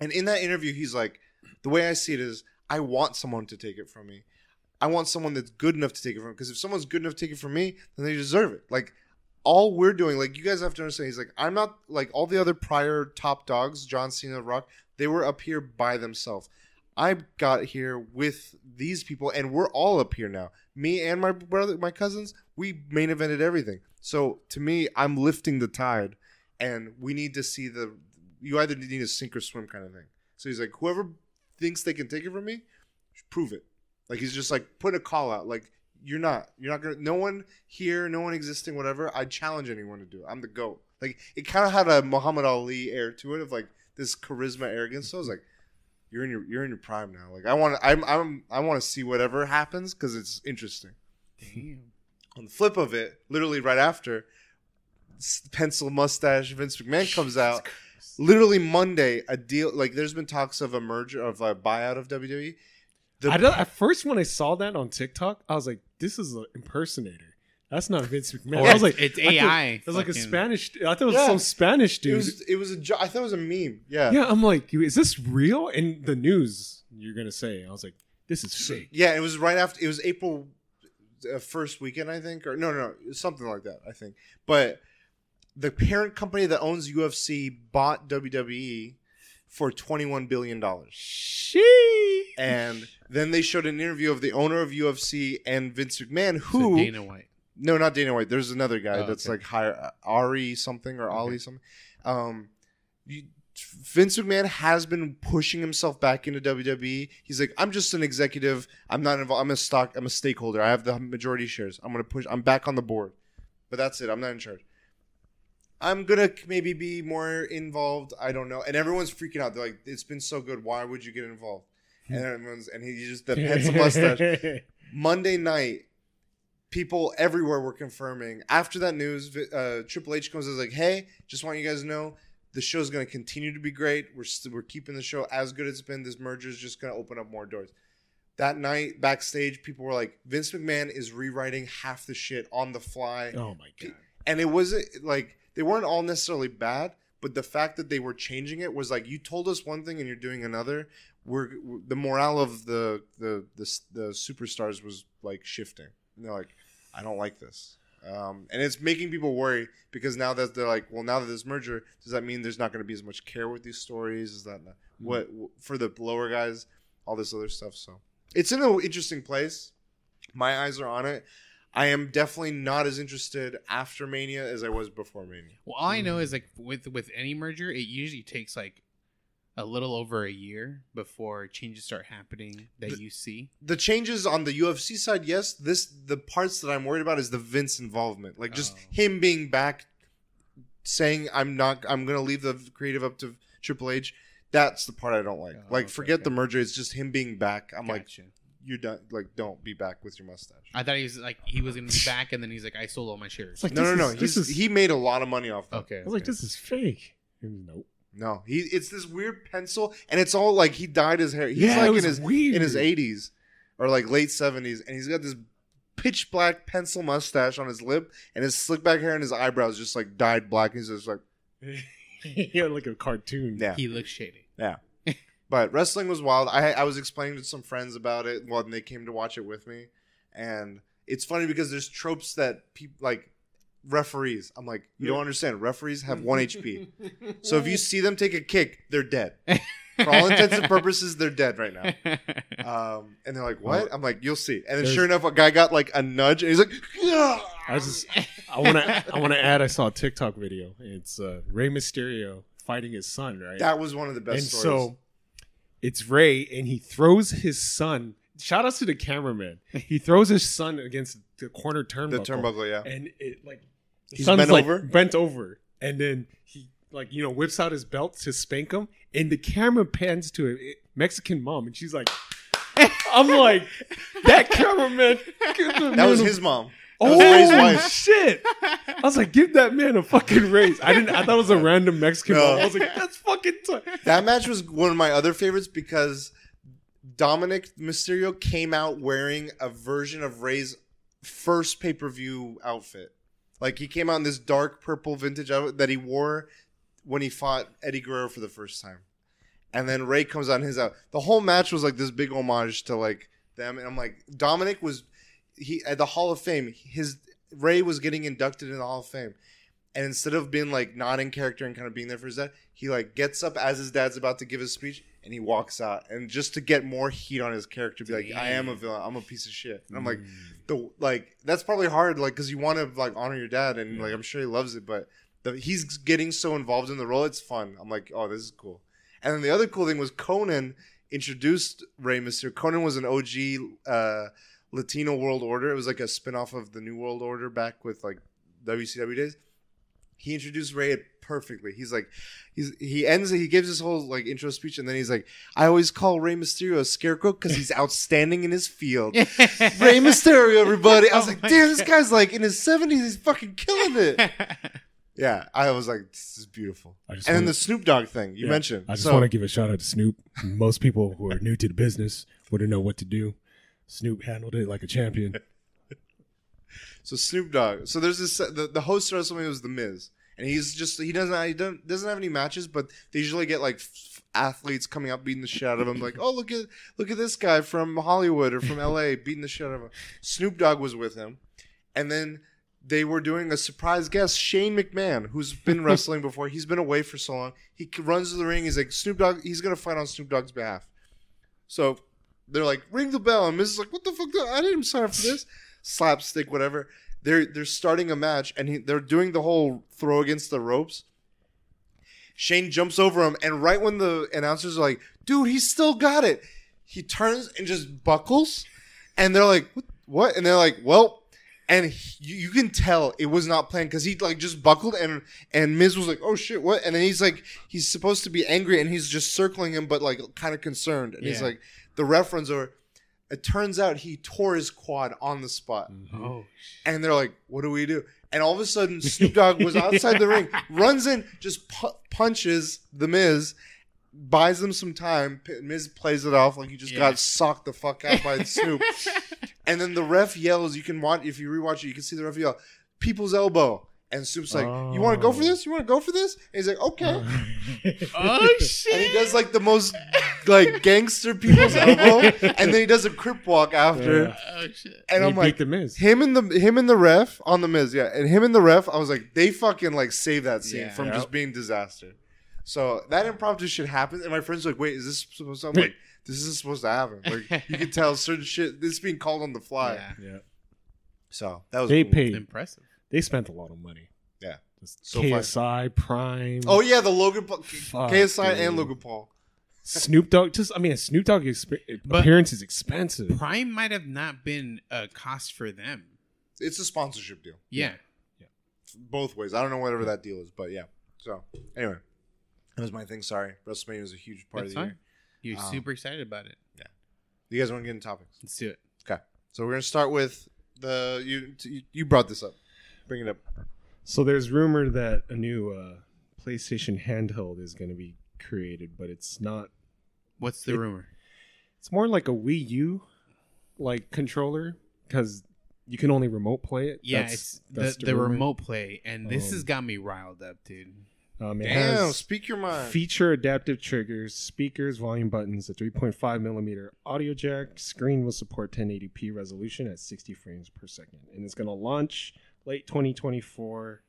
S1: And in that interview, he's like, the way I see it is, I want someone to take it from me. I want someone that's good enough to take it from me. Because if someone's good enough to take it from me, then they deserve it. Like, all we're doing, like, you guys have to understand, he's like, I'm not like all the other prior top dogs, John Cena, Rock, they were up here by themselves. I got here with these people, and we're all up here now. Me and my brother, my cousins, we main evented everything. So to me, I'm lifting the tide, and we need to see the. You either need to sink or swim, kind of thing. So he's like, whoever thinks they can take it from me, prove it. Like he's just like put a call out. Like you're not, you're not gonna. No one here, no one existing, whatever. I challenge anyone to do. it. I'm the goat. Like it kind of had a Muhammad Ali air to it of like this charisma, arrogance. So I was like, you're in your you're in your prime now. Like I want to I'm I'm I want to see whatever happens because it's interesting.
S2: Damn.
S1: On the flip of it, literally right after, pencil mustache Vince McMahon comes out. Literally Monday, a deal like there's been talks of a merger of a buyout of WWE. The,
S3: I don't, at first, when I saw that on TikTok, I was like, "This is an impersonator. That's not Vince McMahon."
S2: Or
S3: I was like,
S2: it's
S3: I
S2: AI.
S3: It was like a
S2: fucking-
S3: Spanish. I thought it was
S1: Yeah.
S3: some Spanish
S1: it
S3: dude.
S1: was it was a jo- I thought it was a meme. Yeah.
S3: yeah, I'm like, is this real? And the news you're gonna say, I was like, this is fake.
S1: Yeah, it was right after it was April uh, first weekend, I think, or no, no, no, something like that, I think. But the parent company that owns UFC bought WWE for twenty one billion dollars,
S3: She.
S1: and then they showed an interview of the owner of UFC and Vince McMahon,
S2: So
S1: who
S2: Dana White.
S1: No, not Dana White. There's another guy
S2: Oh,
S1: that's
S2: okay.
S1: like higher, Ari something or Ali
S2: Okay.
S1: something. Um, you, Vince McMahon has been pushing himself back into WWE. He's like, I'm just an executive. I'm not involved. I'm a stock. I'm a stakeholder. I have the majority shares. I'm gonna push. I'm back on the board, but that's it. I'm not in charge. I'm gonna maybe be more involved. I don't know. And everyone's freaking out. They're like, "It's been so good. Why would you get involved?" And everyone's and he just the pencil mustache. Monday night, people everywhere were confirming. After that news, uh, Triple H comes and is like, "Hey, just want you guys to know the show's going to continue to be great. We're st- we're keeping the show as good as it's been. This merger is just going to open up more doors." That night, backstage, people were like, "Vince McMahon is rewriting half the shit on the fly,"
S3: oh my god.
S1: and it wasn't like they weren't all necessarily bad. But the fact that they were changing it was like you told us one thing and you're doing another. We're the morale of the the the, the superstars was like shifting. And they're like, I don't like this, um, and it's making people worry because now that they're like, well, now that this merger, does that mean there's not going to be as much care with these stories? Is that not, what for the lower guys? All this other stuff. So it's in an interesting place. My eyes are on it. I am definitely not as interested after Mania as I was before Mania.
S2: Well, all I know is like with with any merger, it usually takes like a little over a year before changes start happening that
S1: The-
S2: you see.
S1: The changes on the UFC side, yes. This the parts that I'm worried about is the Vince involvement, like just
S2: Oh.
S1: him being back, saying I'm not, I'm gonna leave the creative up to Triple H. That's the part I don't like.
S2: Oh,
S1: like,
S2: okay,
S1: forget
S2: okay.
S1: the merger. It's just him being back. I'm like, you're done. Like, don't be back with your mustache.
S2: I thought he was like he was gonna be back, and then he's like, I sold all my shares.
S3: Like,
S1: no, no,
S3: this
S1: no.
S3: is-
S1: He's,
S3: this is-
S1: he made a lot of money off that.
S2: okay,
S3: I was like, this is fake. Nope.
S1: No, he. It's this weird pencil, and it's all like he dyed his hair. He's
S3: Yeah, it
S1: like in
S3: was
S1: his
S3: weird.
S1: in his 80s or like late 70s, and he's got this pitch black pencil mustache on his lip, and his slick back hair and his eyebrows just like dyed black. He's just like,
S3: yeah, like a cartoon.
S1: yeah.
S2: he looks shady.
S1: Yeah, but wrestling was wild. I I was explaining to some friends about it when they came to watch it with me, and it's funny because there's tropes that people like referees. I'm like, you don't understand. Referees have one HP. So if you see them take a kick, they're dead. For all intents and purposes, they're dead right now. Um, and they're like, "What?" I'm like, "You'll see." And then,
S3: There's-
S1: sure enough, a guy got like a nudge, and he's like, "Yeah."
S3: I just, I want to, I want to add. I saw a TikTok video. It's uh, Rey Mysterio fighting his son, right?
S1: That was one of the best
S3: and
S1: stories.
S3: so it's Rey, and he throws his son. Shout out to the cameraman. He throws his son against the corner turnbuckle,
S1: the turnbuckle, yeah.
S3: and it like the
S1: He's
S3: son's
S1: bent
S3: like
S1: over?
S3: bent over, and then he like you know whips out his belt to spank him, and the camera pans to a Mexican mom, and she's like, "I'm like that cameraman."
S1: That was his mom. That
S3: Oh
S1: was Rey's wife.
S3: shit! I was like, give that man a fucking raise. I didn't. I thought it was a random Mexican.
S1: No.
S3: I was like, that's fucking. T-.
S1: That match was one of my other favorites because Dominik Mysterio came out wearing a version of Rey's first pay per view outfit. Like he came out in this dark purple vintage outfit that he wore when he fought Eddie Guerrero for the first time. And then Rey comes out in his out. The whole match was like this big homage to like them. And I'm like, Dominik was he at the Hall of Fame. His Rey was getting inducted in the Hall of Fame. And instead of being like not in character and kind of being there for his dad, he like gets up as his dad's about to give his speech and he walks out. And just to get more heat on his character, be like, I am a villain. I'm a piece of shit. And I'm like, mm. The like that's probably hard, like because you want to like honor your dad and like I'm sure he loves it, but the, he's getting so involved in the role, it's fun. I'm like, oh, this is cool. And then the other cool thing was Konnan introduced Rey Mysterio. Konnan was an OG uh, Latino World Order. It was like a spinoff of the New World Order back with like WCW days. He introduced Rey it perfectly. He's like, he's he ends he gives his whole like intro speech and then he's like, I always call Rey Mysterio a scarecrow because he's outstanding in his field. Rey Mysterio, everybody. I was
S2: Oh
S1: like,
S2: my
S1: damn, this guy's like in his 70s. He's fucking killing it. yeah, I was like, this is beautiful.
S3: I just
S1: And then the Snoop Dogg thing you
S3: Yeah.
S1: mentioned.
S3: I just
S1: So-
S3: want to give a shout out to Snoop. Most people who are new to the business wouldn't know what to do. Snoop handled it like a champion.
S1: So Snoop Dogg. So there's this. Uh, the, the host of WrestleMania was The Miz, and he's just he doesn't he doesn't, doesn't have any matches, but they usually get like f- athletes coming up beating the shit out of him. Like, oh look at look at this guy from Hollywood or from L.A. beating the shit out of him. Snoop Dogg was with him, and then they were doing a surprise guest, Shane McMahon, who's been wrestling before. He's been away for so long. He runs to the ring. He's like Snoop Dogg. He's gonna fight on Snoop Dogg's behalf. So they're like, ring the bell, and Miz is like, what the fuck? I didn't sign up for this. Slapstick, whatever. They're they're starting a match, and he, they're doing the whole throw against the ropes. Shane jumps over him, and right when the announcers are like, "Dude, he's still got it," he turns and just buckles, and they're like, "What?" what? And they're like, "Well," and he, you, can tell it was not planned because he like just buckled, and and Miz was like, "Oh shit, what?" And then he's like, he's supposed to be angry, and he's just circling him, but like kind of concerned, and he's like, the ref runs over. It turns out he tore his quad on the spot. Mm-hmm.
S2: Oh,
S1: And they're like, "What do we do?" And all of a sudden, Snoop Dogg was outside the ring, runs in, just pu- punches the Miz, buys them some time. P- Miz plays it off like he just
S2: Yeah.
S1: got socked the fuck out by Snoop. and then the ref yells. You can watch if you rewatch it. You can see the ref yell, "People's elbow." And Snoop's like, "You want to go for
S3: Oh.
S1: this? You want to go for this?" And he's like, "Okay."
S2: oh shit!
S1: and he does like the most like gangster people's elbow, and then he does a crip walk after.
S3: Yeah.
S2: oh shit!
S1: And
S3: he
S1: I'm like,
S3: beat the Miz.
S1: him and the him and the ref on the Miz, yeah, and him and the ref. I was like, they fucking like save that scene
S2: Yeah.
S1: from
S3: Yep.
S1: just being disaster. So that impromptu shit happens, and my friends like, wait, is this supposed to? I'm like, this isn't supposed to happen. Like you can tell certain shit. This is being called on the fly.
S2: Yeah.
S3: Yeah.
S1: So that was
S3: They
S1: cool.
S3: paid.
S2: Impressive.
S3: They spent a lot of money.
S1: Yeah.
S3: Just
S1: So
S3: KSI, Prime.
S1: Oh yeah, the Logan Paul,
S3: Fuck,
S1: KSI and. Logan Paul.
S3: Snoop Dogg. Just I mean, a Snoop Dogg exp- appearance is expensive.
S2: Prime might have not been a cost for them.
S1: It's a sponsorship deal,
S2: Yeah.
S1: yeah, both ways. I don't know whatever that deal is, but yeah. So anyway, that was my thing. Sorry, WrestleMania was a huge part
S2: That's
S1: of the year.
S2: You're
S1: Um,
S2: super excited about it. Yeah.
S1: You guys want to get into topics?
S2: Let's do it.
S1: Okay, so we're gonna start with the you. You- You brought this up. Bring it up.
S3: So there's rumor that a new uh, PlayStation handheld is going to be created, but it's not.
S2: What's the
S3: It-
S2: rumor?
S3: It's more like a Wii U like controller because you can only remote play it.
S2: Yeah,
S3: That's-
S2: it's
S3: that's
S2: the, the
S3: rumor.
S2: remote play, and this
S3: Um,
S2: has got me riled up, dude.
S3: Um, it
S1: Damn,
S3: has
S1: speak your mind.
S3: feature adaptive triggers, speakers, volume buttons, a 3.5 millimeter audio jack. Screen will support 1080p resolution at 60 frames per second, and it's going to launch late 2024.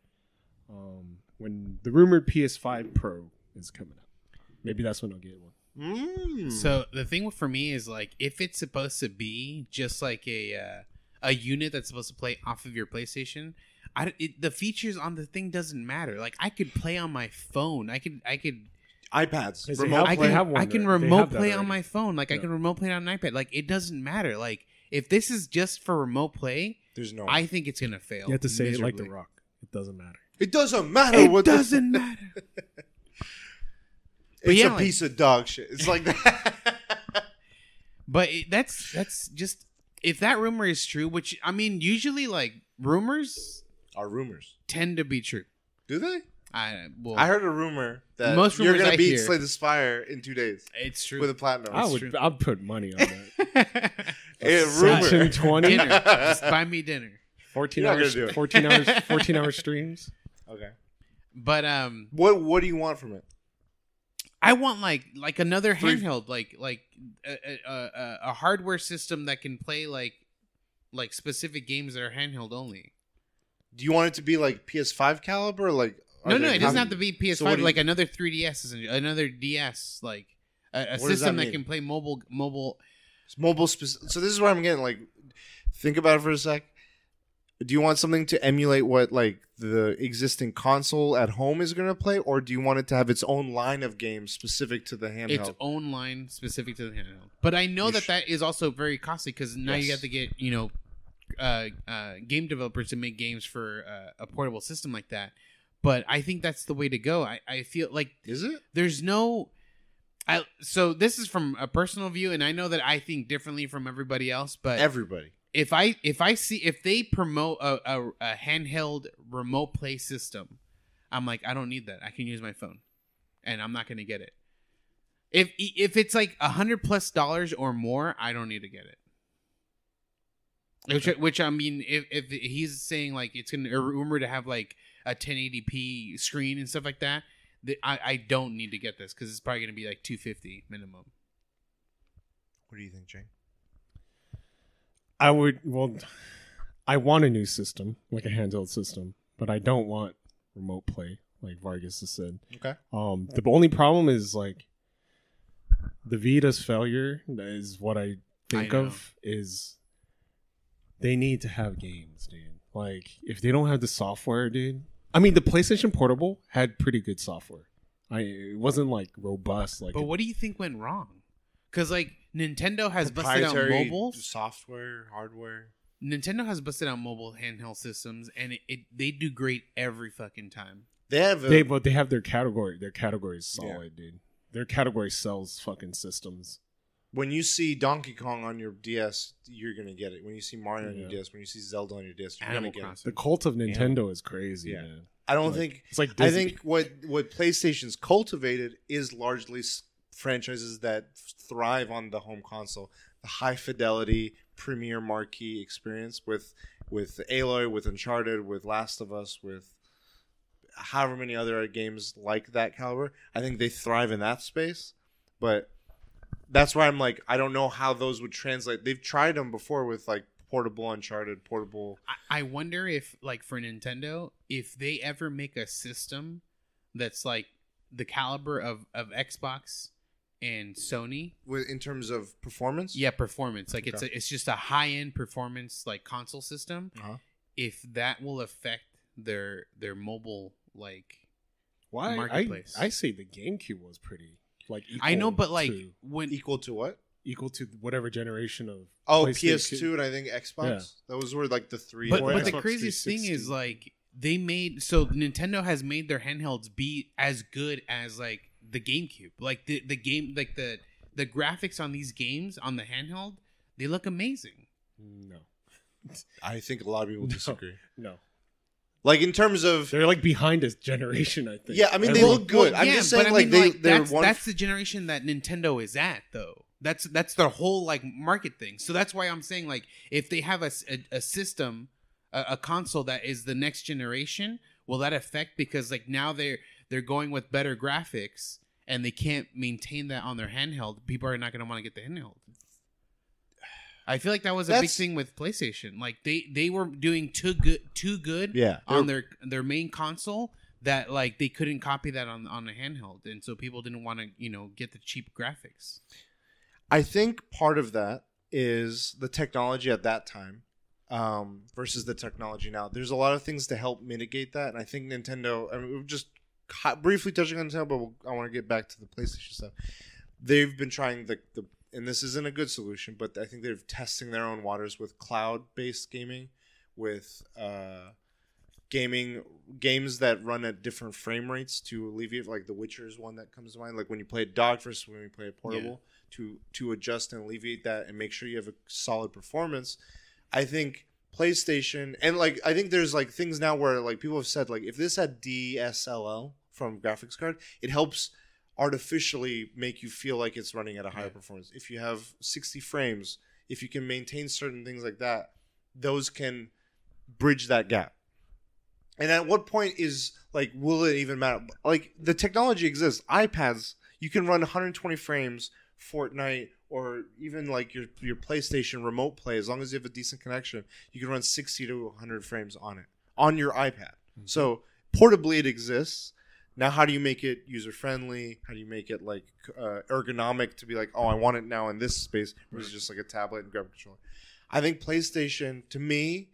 S3: Um, when the rumored PS5 Pro is coming out, maybe that's when I'll get one.
S1: Mm.
S2: So the thing for me is like, if it's supposed to be just like a uh, a unit that's supposed to play off of your PlayStation, I it, the features on the thing doesn't matter. Like I could play on my phone. I could I could
S1: iPads, remote
S3: have-
S2: I can
S3: have one
S2: I can remote
S3: have that
S2: play on my phone. Like I can remote play on an iPad. Like it doesn't matter. Like if this is just for remote play,
S1: There's no.
S2: I think it's gonna fail.
S3: You have to say it like The. Rock. It doesn't matter.
S1: it doesn't matter.
S2: It
S1: what
S2: doesn't matter.
S1: it's
S2: yeah,
S1: a
S2: like-
S1: piece of dog shit. It's like that.
S2: But it, that's that's just if that rumor is true, which I mean, usually like rumors
S1: Are rumors?
S2: tend to be true.
S1: Do they?
S2: I well,
S1: I heard a rumor that
S2: Most
S1: you're
S2: rumors
S1: gonna
S2: I
S1: beat
S2: hear-
S1: Slay the Spire in two days
S2: it's true.
S1: with a platinum.
S3: I
S2: That's
S3: would.
S2: true.
S3: I'd put money on that.
S1: Hey, rumor.
S3: Section 20,
S2: dinner, just buy me dinner.
S3: 14
S1: You're not
S3: hours,
S1: gonna do it.
S3: 14 hours, 14 hour streams.
S1: Okay.
S2: But um,
S1: What What do you want from it?
S2: I want like like another
S1: Three-
S2: handheld, like like a, a, a, a hardware system that can play like like specific games that are handheld only.
S1: Do you want it to be like PS5 caliber? Like are
S2: No, no,
S1: there
S2: it doesn't
S1: com-
S2: have to be PS5.
S1: So what do you-
S2: like another 3DS, is another DS, like a, a
S1: What does
S2: system
S1: that
S2: that,
S1: mean?
S2: can play mobile mobile.
S1: It's mobile specific. So this is where I'm getting like. Think about it for a sec. Do you want something to emulate what like the existing console at home is going to play, or do you want it to have its own line of games specific to the handheld?
S2: its own line specific to the handheld. But I know
S1: You
S2: that
S1: sh-
S2: that is also very costly because now you
S1: Yes.
S2: have to get you know uh, uh, game developers to make games for uh, a portable system like that. But I think that's the way to go. I, I feel like
S1: is it?
S2: there's no. I, so this is from a personal view, and I know that I think differently from everybody else. But
S1: Everybody.
S2: if I if I see if they promote a, a, a handheld remote play system, I'm like I don't need that. I can use my phone, and I'm not going to get it. If if it's like a hundred plus dollars or more, I don't need to get it. Which which I mean, if if he's saying like it's gonna a rumor to have like a 1080p screen and stuff like that, th- I I don't need to get this because it's probably gonna be like 250 minimum.
S1: What do you think, Jane?
S3: I would well I want a new system, like a handheld system, but I don't want remote play, like Vargas has said.
S1: Okay.
S3: Um the only problem is like the Vita's failure is what I think
S2: I
S3: of is they need to have games, dude. Like if they don't have the software, dude. I mean the PlayStation Portable had pretty good software. I it wasn't like robust like
S2: But what do you think went wrong? Because like Nintendo has busted out
S1: Proprietary
S2: mobile.
S1: software, hardware.
S2: Nintendo has busted out mobile handheld systems, and it, it they do great every fucking time.
S1: They have a,
S3: they but they have their category. Their category is
S1: Yeah.
S3: solid, dude. Their category sells fucking systems.
S1: When you see Donkey Kong on your DS, you're gonna get it. When you see Mario on your
S3: Yeah.
S1: DS, when you see Zelda on your DS, you're
S2: Animal
S1: gonna get
S2: Crossing.
S3: The cult of Nintendo is crazy,
S1: Yeah.
S3: man.
S1: it. I don't
S3: Like,
S1: think
S3: It's like
S1: I think what what PlayStation's cultivated is largely s- franchises that thrive on the home console, the high fidelity premier marquee experience with with Aloy, with Uncharted, with Last of Us, with however many other games like that caliber. I think they thrive in that space, but that's why I'm like I don't know how those would translate. They've tried them before with like portable Uncharted, portable.
S2: I, I wonder if like for Nintendo, if they ever make a system that's like the caliber of of Xbox and Sony.
S1: With, in terms of performance,
S2: Yeah, performance. Like it's a, it's just a high end performance like console system.
S1: Uh-huh.
S2: If that will affect their their mobile like
S3: Why I,
S2: marketplace.
S3: I say the GameCube was pretty like equal
S2: I know, but like
S3: to,
S2: when
S1: equal to what?
S3: equal to whatever generation of
S1: Oh, PS2 and I think Xbox.
S3: Yeah.
S1: Those were like the three.
S2: But, but the craziest thing is like they made so Nintendo has made their handhelds be as good as like the GameCube. Like the the game like the the graphics on these games on the handheld, they look amazing.
S3: no,
S1: I think a lot of people
S3: No.
S1: disagree.
S3: no,
S1: Like in terms of
S3: they're like behind this generation. I think.
S1: Yeah, I mean, they
S3: Everyone-
S1: look good. I'm just saying,
S2: but I
S1: like,
S2: mean,
S1: they-
S2: like,
S1: they're
S2: that's,
S1: one-
S2: that's the generation that Nintendo is at, though. That's that's their whole like market thing. So that's why I'm saying like if they have a a system, a, a console that is the next generation, will that affect because like now they're they're going with better graphics and they can't maintain that on their handheld. People are not going to want to get the handheld. I feel like that was a big
S1: That's-
S2: thing with PlayStation. Like they they were doing too good too good
S1: yeah,
S2: on their their main console that like they couldn't copy that on on a handheld, and so people didn't want to you know get the cheap graphics.
S1: I think part of that is the technology at that time um, versus the technology now. There's a lot of things to help mitigate that, and I think Nintendo. I mean, we're just briefly touching on Nintendo, but we'll, I want to get back to the PlayStation stuff. They've been trying the, the and this isn't a good solution, but I think they're testing their own waters with cloud-based gaming, with uh, gaming games that run at different frame rates to alleviate. Like The Witcher is one that comes to mind. Like when you play a dock versus when you play a portable, to to adjust and alleviate that and make sure you have a solid performance. I think PlayStation and like I think there's like things now where like people have said like if this had DSLL from graphics card, it helps artificially make you feel like it's running at a higher
S2: Yeah.
S1: performance. If you have 60 frames, if you can maintain certain things like that, those can bridge that gap. And at what point is like will it even matter? Like the technology exists. iPads, you can run 120 frames Fortnite or even like your your PlayStation remote play as long as you have a decent connection, you can run 60 to 100 frames on it on your iPad. Mm-hmm. So portably it exists. Now, how do you make it user friendly? How do you make it like uh, ergonomic to be like, oh, I want it now in this space versus just like a tablet and grab a controller? I think PlayStation, to me,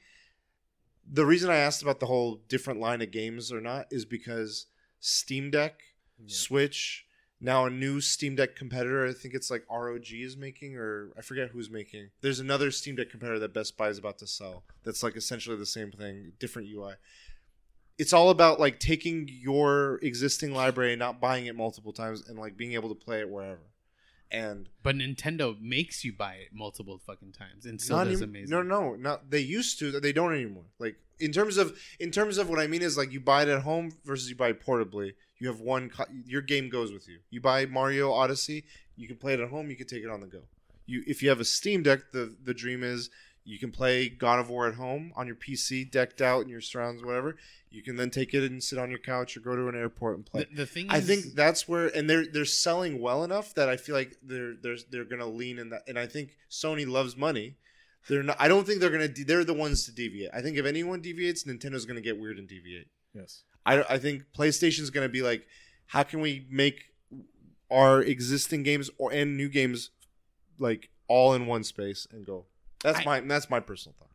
S1: the reason I asked about the whole different line of games or not is because Steam Deck, Switch, now a new Steam Deck competitor. I think it's like ROG is making, or I forget who's making. There's another Steam Deck competitor that Best Buy is about to sell. That's like essentially the same thing, different UI. It's all about like taking your existing library and not buying it multiple times and like being able to play it wherever. And
S2: But Nintendo makes you buy it multiple fucking times, and still does
S1: even,
S2: amazing.
S1: no, no, not they used to. They don't anymore. Like in terms of in terms of what I mean is like you buy it at home versus you buy it portably. You have one. Co- your game goes with you. You buy Mario Odyssey. You can play it at home. You can take it on the go. You if you have a Steam Deck, the the dream is You can play God of War at home on your PC, decked out in your surrounds, whatever. You can then take it and sit on your couch or go to an airport and play.
S2: The, the thing
S1: I
S2: is,
S1: think that's where, and they're they're selling well enough that I feel like they're they're they're gonna lean in that. And I think Sony loves money. They're not. I don't think they're gonna. De- they're the ones to deviate. I think if anyone deviates, Nintendo's gonna get weird and deviate.
S3: Yes.
S1: I I think PlayStation's gonna be like, how can we make our existing games or and new games like all in one space and go? That's
S2: I-
S1: my that's my personal thought.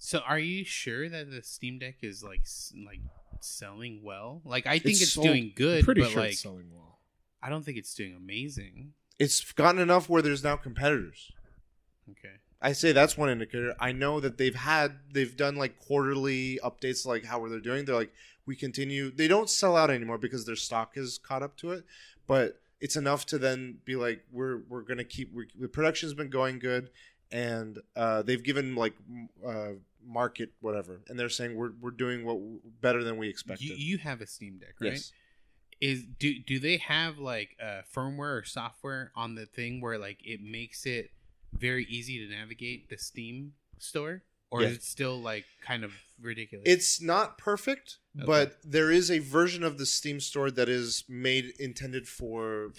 S2: So, are you sure that the Steam Deck is like like selling well? Like, I think
S1: It's
S2: it's,
S1: sold-
S2: doing good,
S3: I'm pretty
S2: but
S3: sure
S2: like,
S3: it's selling well.
S2: I don't think it's doing amazing.
S1: It's gotten enough where there's now competitors.
S2: Okay.
S1: I say that's one indicator. I know that they've had they've done like quarterly updates like how they're doing. They're like we continue. They don't sell out anymore because their stock is caught up to it, but it's enough to then be like we're we're gonna keep we the production's been going good, and uh, they've given like uh, market whatever, and they're saying we're we're doing what better than we expected.
S2: You, you have a Steam Deck, right?
S1: yes,
S2: Is do do they have like uh, firmware or software on the thing where like it makes it very easy to navigate the Steam store, or
S1: Yeah.
S2: is it still like kind of ridiculous?
S1: It's not perfect,
S2: Okay.
S1: but there is a version of the Steam store that is made intended for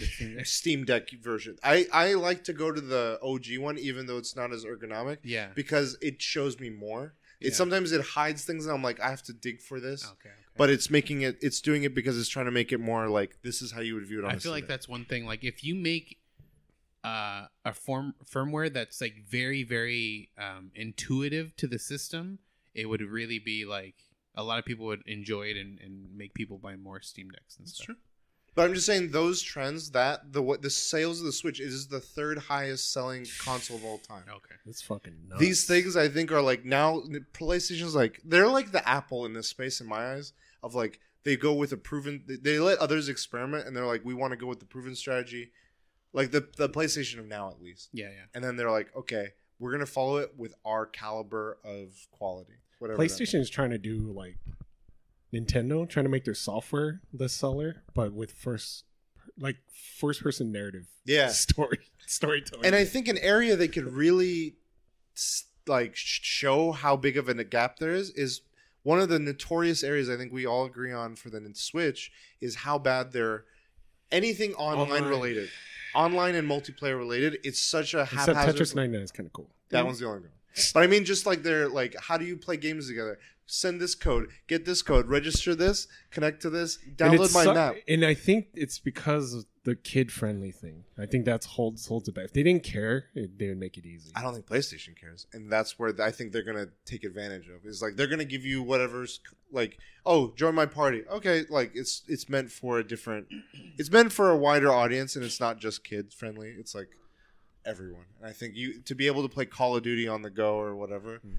S2: Steam Deck?
S1: Version. I I like to go to the OG one, even though it's not as ergonomic,
S2: yeah.
S1: because it shows me more.
S2: Yeah.
S1: It sometimes it hides things, and I'm like, I have to dig for this.
S2: Okay. okay.
S1: But it's making it. It's doing it because it's trying to make it more like this is how you would view it. on
S2: I feel like that's one thing. Like if you make uh, a form firmware that's like very very um, intuitive to the system, it would really be like a lot of people would enjoy it and, and make people buy more Steam decks and
S1: That's
S2: stuff.
S1: true. But I'm just saying those trends that the what the sales of the Switch is the third highest selling console of all time.
S2: Okay.
S3: It's fucking nuts.
S1: These things I think are like now PlayStation's like they're like the Apple in this space in my eyes of like they go with a proven they- they let others experiment and they're like we want to go with the proven strategy like the the PlayStation of now at least
S2: Yeah, yeah.
S1: and then they're like okay we're gonna follow it with our caliber of quality whatever
S3: PlayStation is trying to do like Nintendo, trying to make their software the seller, but with first like first person narrative
S1: yeah
S3: story storytelling.
S1: and I think an area they could really like show how big of a gap there is is one of the notorious areas I think we all agree on for the Switch is how bad their anything online,
S3: Online.
S1: related, online and multiplayer related. It's such a
S3: Except
S1: haphazard.
S3: Tetris 99 is kind of cool.
S1: That one's the only one. But I mean, just like they're like, how do you play games together? Send this code, get this code, register this, connect to this, download my
S3: su-
S1: map.
S3: And I think it's because of the kid friendly thing. I think that's holds holds it back. If they didn't care, it, they would make it easy.
S1: I don't think PlayStation cares, and that's where I think they're gonna take advantage of. Is like they're gonna give you whatever's like, oh, join my party. Okay, like it's it's meant for a different, it's meant for a wider audience, and it's not just kid friendly. It's like everyone, and I think you to be able to play Call of Duty on the go or whatever.
S3: Hmm.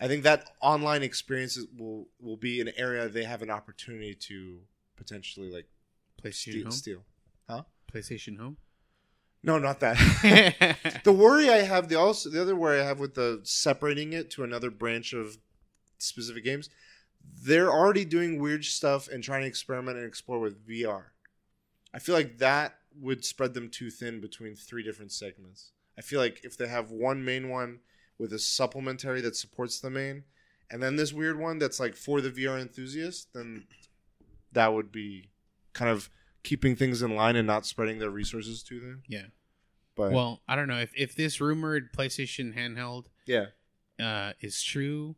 S1: I think that online experiences will will be an area they have an opportunity to potentially like
S2: PlayStation
S1: steal.
S2: Home.
S1: steal.
S2: PlayStation Home.
S1: No, not that. the worry I have, the also the other worry I have with the separating it to another branch of specific games, they're already doing weird stuff and trying to experiment and explore with VR. I feel like that would spread them too thin between three different segments. I feel like if they have one main one with a supplementary that supports the main, and then this weird one that's like for the VR enthusiast, then that would be kind of keeping things in line and not spreading their resources too thin.
S2: yeah.
S1: But
S2: Well, I don't know if if this rumored PlayStation handheld
S1: yeah,
S2: uh, is true.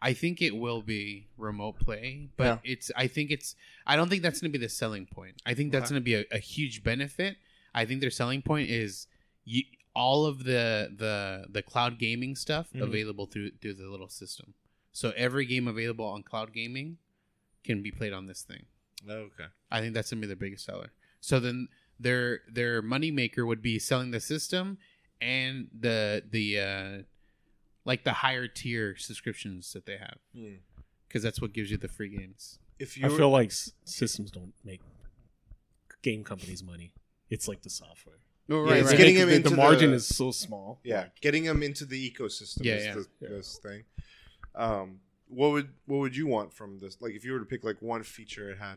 S2: I think it will be remote play, but
S1: Yeah.
S2: it's. I think it's. I don't think that's going to be the selling point. I think that's
S1: Okay.
S2: going to be a, a huge benefit. I think their selling point is you, all of the the the cloud gaming stuff
S1: Mhm.
S2: available through through the little system. So every game available on cloud gaming can be played on this thing.
S1: okay.
S2: I think that's gonna be their biggest seller. So then their their moneymaker would be selling the system and the the uh, like the higher tier subscriptions that they have because that's what gives you the free games.
S1: If you
S3: I feel like s- systems don't make game companies money. It's like the software.
S1: Right,
S3: It's
S1: right. Getting
S3: the-
S1: them
S3: the,
S1: into
S3: the margin
S1: the-
S3: is so small.
S1: yeah, getting them into the ecosystem
S2: Yeah,
S1: is
S2: yeah.
S1: the
S3: Yeah.
S1: this thing. Um, what would what would you want from this? Like, if you were to pick like one feature it had,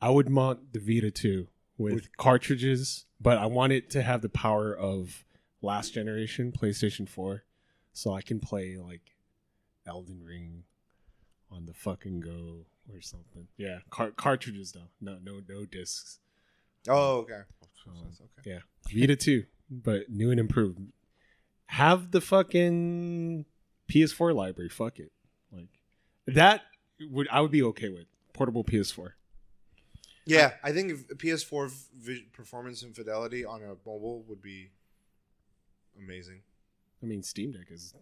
S3: I would want the Vita 2 with,
S1: With-
S3: cartridges, but I want it to have the power of last generation PlayStation 4. so I can play like Elden Ring on the fucking go or something. Yeah, car- cartridges though. No, no, no discs.
S1: Oh, okay.
S3: Um,
S1: okay.
S3: Yeah, Vita too, but new and improved. Have the fucking PS4 library. Fuck it, like that would I would be okay with portable PS4.
S1: Yeah, I think PS4 vi- performance and fidelity on a mobile would be amazing.
S3: I mean, Steam Deck is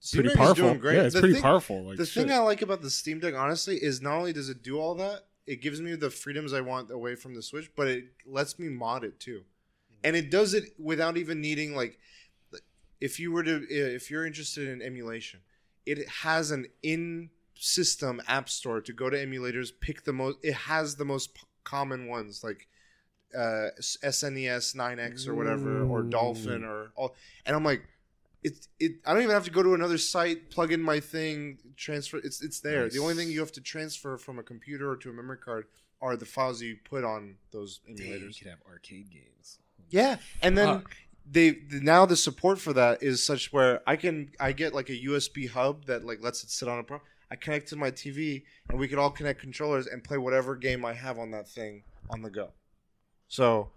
S1: Steam
S3: pretty
S1: Deck is
S3: powerful.
S1: doing great.
S3: Yeah, it's
S1: The
S3: pretty
S1: thing-
S3: powerful. Like
S1: the
S3: shit.
S1: thing I like about the Steam Deck, honestly, is not only does it do all that, it gives me the freedoms I want away from the Switch, but it lets me mod it too, and it does it without even needing like, if you were to, if you're interested in emulation, it has an in-system app store to go to emulators, pick the most. It has the most p- common ones like. Uh, SNES 9X or whatever, or
S3: Mm.
S1: Dolphin, or all, and I'm like, it, it I don't even have to go to another site, plug in my thing, transfer. It's it's there. The only thing you have to transfer from a computer or to a memory card are the files you put on those
S3: Dang,
S1: emulators.
S3: you could have arcade games.
S1: Yeah, and then
S3: Fuck.
S1: they the, now the support for that is such where I can I get like a USB hub that like lets it sit on a pro. I connect to my TV and we can all connect controllers and play whatever game I have on that thing on the go. So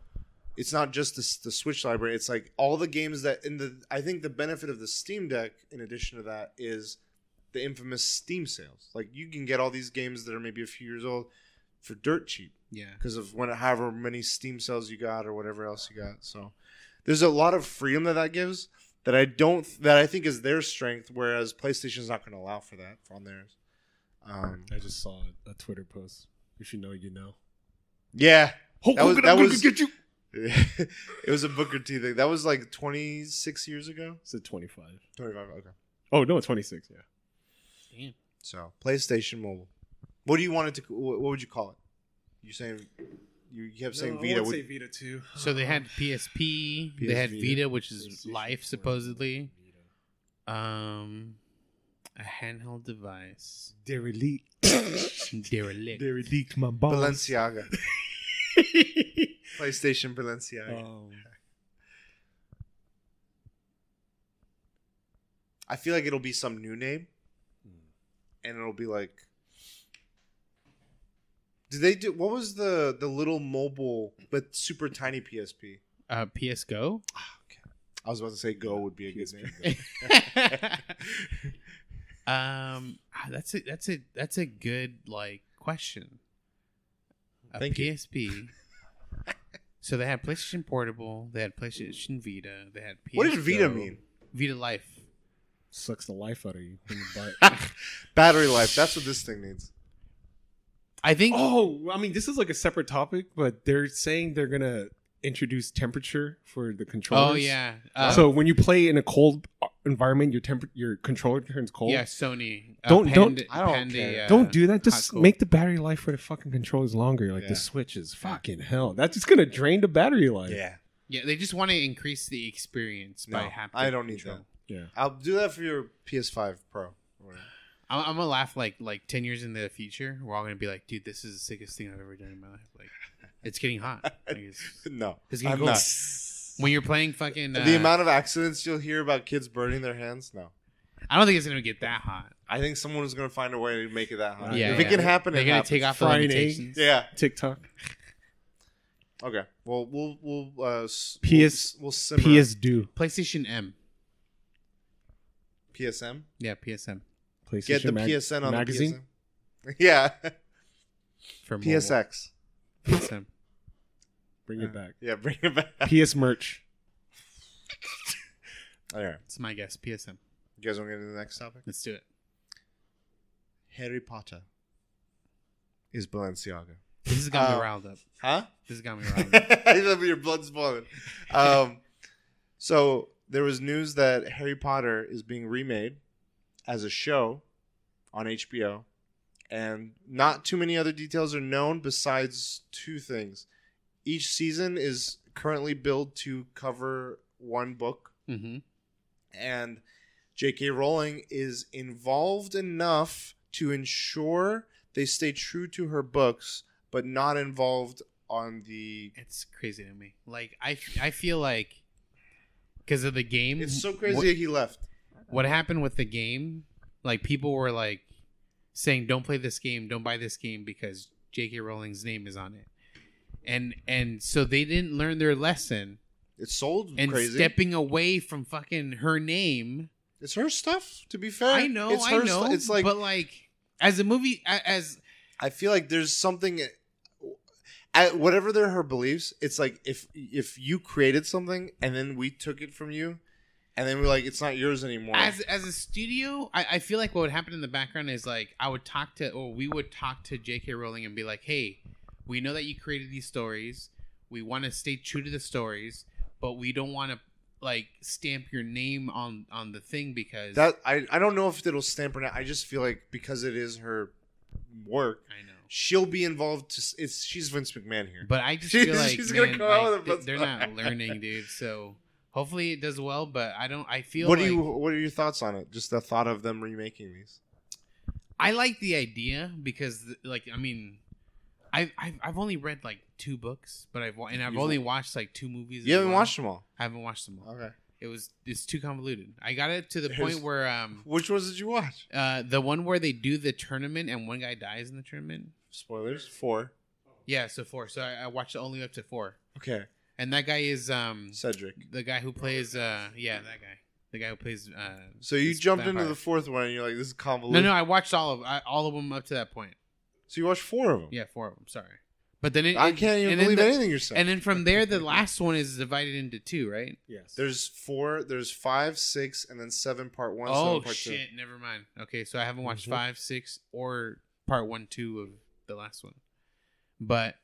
S1: it's not just the, the Switch library. It's like all the games that in the. I think the benefit of the Steam Deck, in addition to that, is the infamous Steam sales. Like you can get all these games that are maybe a few years old for dirt cheap
S2: Yeah.
S1: because of when however many Steam sales you got or whatever else you got. So there's a lot of freedom that that gives that I don't that I think is their strength, whereas PlayStation's not going to allow for that on theirs. Um,
S3: I just saw a Twitter post. If you know, you know.
S1: yeah, That was- that was-
S3: get you.
S1: It was a Booker T thing. That was like 26 years ago.
S3: It's at 25.
S1: 25. Okay.
S3: Oh no, 26. Yeah.
S2: Damn.
S1: So PlayStation Mobile. What do you want it to? What what would you call it? You saying you kept saying Vita? I Would,
S3: Vita too.
S2: So they had PSP, they had
S1: PS
S2: Vita, which is life supposedly.
S3: Vita.
S2: Um, a handheld device.
S3: Derelict.
S2: Derelict.
S3: Derelict my balls.
S1: Balenciaga. PlayStation Balenciaga.
S3: um,
S1: I feel like it'll be some new name, and it'll be like. Did they do what was the the little mobile but super tiny PSP?
S2: Uh, PS Go.
S1: Ah, okay. I was about to say Go would be a good name.
S2: um, ah, that's a that's a that's a good like question. A
S1: Thank you.
S2: PSP. so they had PlayStation Portable, they had PlayStation Vita, they had PS
S1: what did Vita mean?
S2: Vita Life.
S3: sucks the life out of you in the butt.
S1: Battery life. That's what this thing needs.
S2: I think.
S3: oh, I mean, this is like a separate topic, but they're saying they're gonna introduce temperature for the controllers.
S2: Oh yeah. Uh,
S3: so when you play in a cold environment, your temper your controller turns cold.
S2: yeah, Sony. Uh,
S3: Don't- don't-
S2: Panda-
S1: I don't
S2: Panda,
S1: care.
S2: uh,
S3: Don't do that. Just
S2: cool.
S3: make the battery life for the fucking controllers longer. Like
S1: Yeah.
S3: the Switch is fucking hell. That's just gonna drain the battery life.
S1: Yeah.
S2: Yeah, they just want to increase the experience by
S1: No,
S2: haptic.
S1: I don't need
S2: control.
S3: Yeah.
S1: I'll do that for your PS5 Pro.
S2: I'm, I'm gonna laugh like like ten years in the future. We're all gonna be like, dude, this is the sickest thing I've ever done in my life. Like, it's getting hot. Like, it's-
S1: No,
S2: It's gonna
S1: I'm
S2: go-
S1: not.
S2: when you're playing fucking, uh,
S1: the amount of accidents you'll hear about kids burning their hands. No,
S2: I don't think it's gonna get that hot.
S1: I think someone is going to find a way to make it that hot.
S2: Yeah,
S1: if it can happen,
S2: They're
S1: it
S2: gonna
S1: happens.
S2: take off the
S3: Frying egg.
S2: limitations.
S1: Yeah.
S3: TikTok.
S1: Okay. Well, we'll we'll uh, s-
S3: PS
S1: We'll, we'll simmer.
S3: PS do.
S2: PlayStation M.
S1: PSM.
S2: Yeah, PSM
S3: PlayStation
S1: Get the
S3: mag-
S1: PSN on
S3: magazine.
S1: the PSM. Yeah.
S2: for mobile.
S1: PSX.
S2: PSM.
S3: Bring it back.
S1: Yeah. Bring it back.
S3: PS merch.
S1: Right.
S2: It's my guess. PSM.
S1: You guys want to get into the next topic?
S2: Let's do it.
S1: Harry Potter is Balenciaga.
S2: This has got
S1: Uh,
S2: me riled up.
S1: Huh?
S2: This has got me riled up.
S1: Your blood's boiling. Um, so there was news that Harry Potter is being remade as a show on HBO, and not too many other details are known besides two things. Each season is currently billed to cover one book,
S2: hmm
S1: and J.K. Rowling is involved enough to ensure they stay true to her books, but not involved on the
S2: It's crazy to me. Like I, I feel like because of the game.
S1: It's so
S2: what-
S1: crazy that he left.
S2: what happened with the game, like people were like saying, "Don't play this game, don't buy this game because J.K. Rowling's name is on it," and and so they didn't learn their lesson
S1: It's sold
S2: and
S1: crazy.
S2: stepping away from fucking her name.
S1: it's her stuff. To be fair,
S2: I know,
S1: It's
S2: I know.
S1: stu- it's like
S2: but like as a movie, as
S1: I feel like there's something. Uh, At whatever they're her beliefs, it's like if if you created something and then we took it from you, and then we're like, it's not yours anymore.
S2: as as a studio, I, I feel like what would happen in the background is like I would talk to or we would talk to J.K. Rowling and be like, "Hey, we know that you created these stories. We want to stay true to the stories, but we don't want to like stamp your name on on the thing because
S1: that I I don't know if it'll stamp or not. I just feel like because it is her work,
S2: I know."
S1: she'll be involved. To it's she's Vince McMahon here.
S2: But I just
S1: She's-
S2: feel like
S1: she's gonna
S2: man,
S1: come out with a
S2: th- they're not learning, dude. So hopefully it does well. But I don't. I feel
S1: what
S2: like
S1: do you what are your thoughts on it? Just the thought of them remaking these.
S2: I like the idea because, like, I mean, I I've, I've only read like two books, but I've and I've
S1: You've-
S2: only watched like two movies.
S1: You haven't
S2: well.
S1: watched them all.
S2: I haven't watched them all.
S1: Okay.
S2: It was it's too convoluted. I got it to the point where um
S1: Which ones did you watch?
S2: uh the one where they do the tournament and one guy dies in the tournament.
S1: Spoilers. Four.
S2: Yeah, so four. So I, I watched only up to four,
S1: Okay.
S2: And that guy is um
S1: Cedric.
S2: the guy who plays uh yeah that guy the guy who plays uh
S1: So you
S2: this
S1: jumped into the fourth one and you're like, this is
S2: no
S1: convoluted.
S2: no no, I watched all of I, all of them up to that point.
S1: So you watched four of them.
S2: Yeah, four of them. Sorry, but then it,
S1: I
S2: it-
S1: can't even
S2: and then
S1: believe
S2: the-
S1: anything you're saying.
S2: And then from there, the last one is divided into two, right?
S3: Yes.
S1: there's four. There's five, six, and then seven. Part one.
S2: oh
S1: seven, part
S2: shit! Never mind. Okay, so I haven't watched
S1: Mhm.
S2: five, six, or part one, two of the last one. But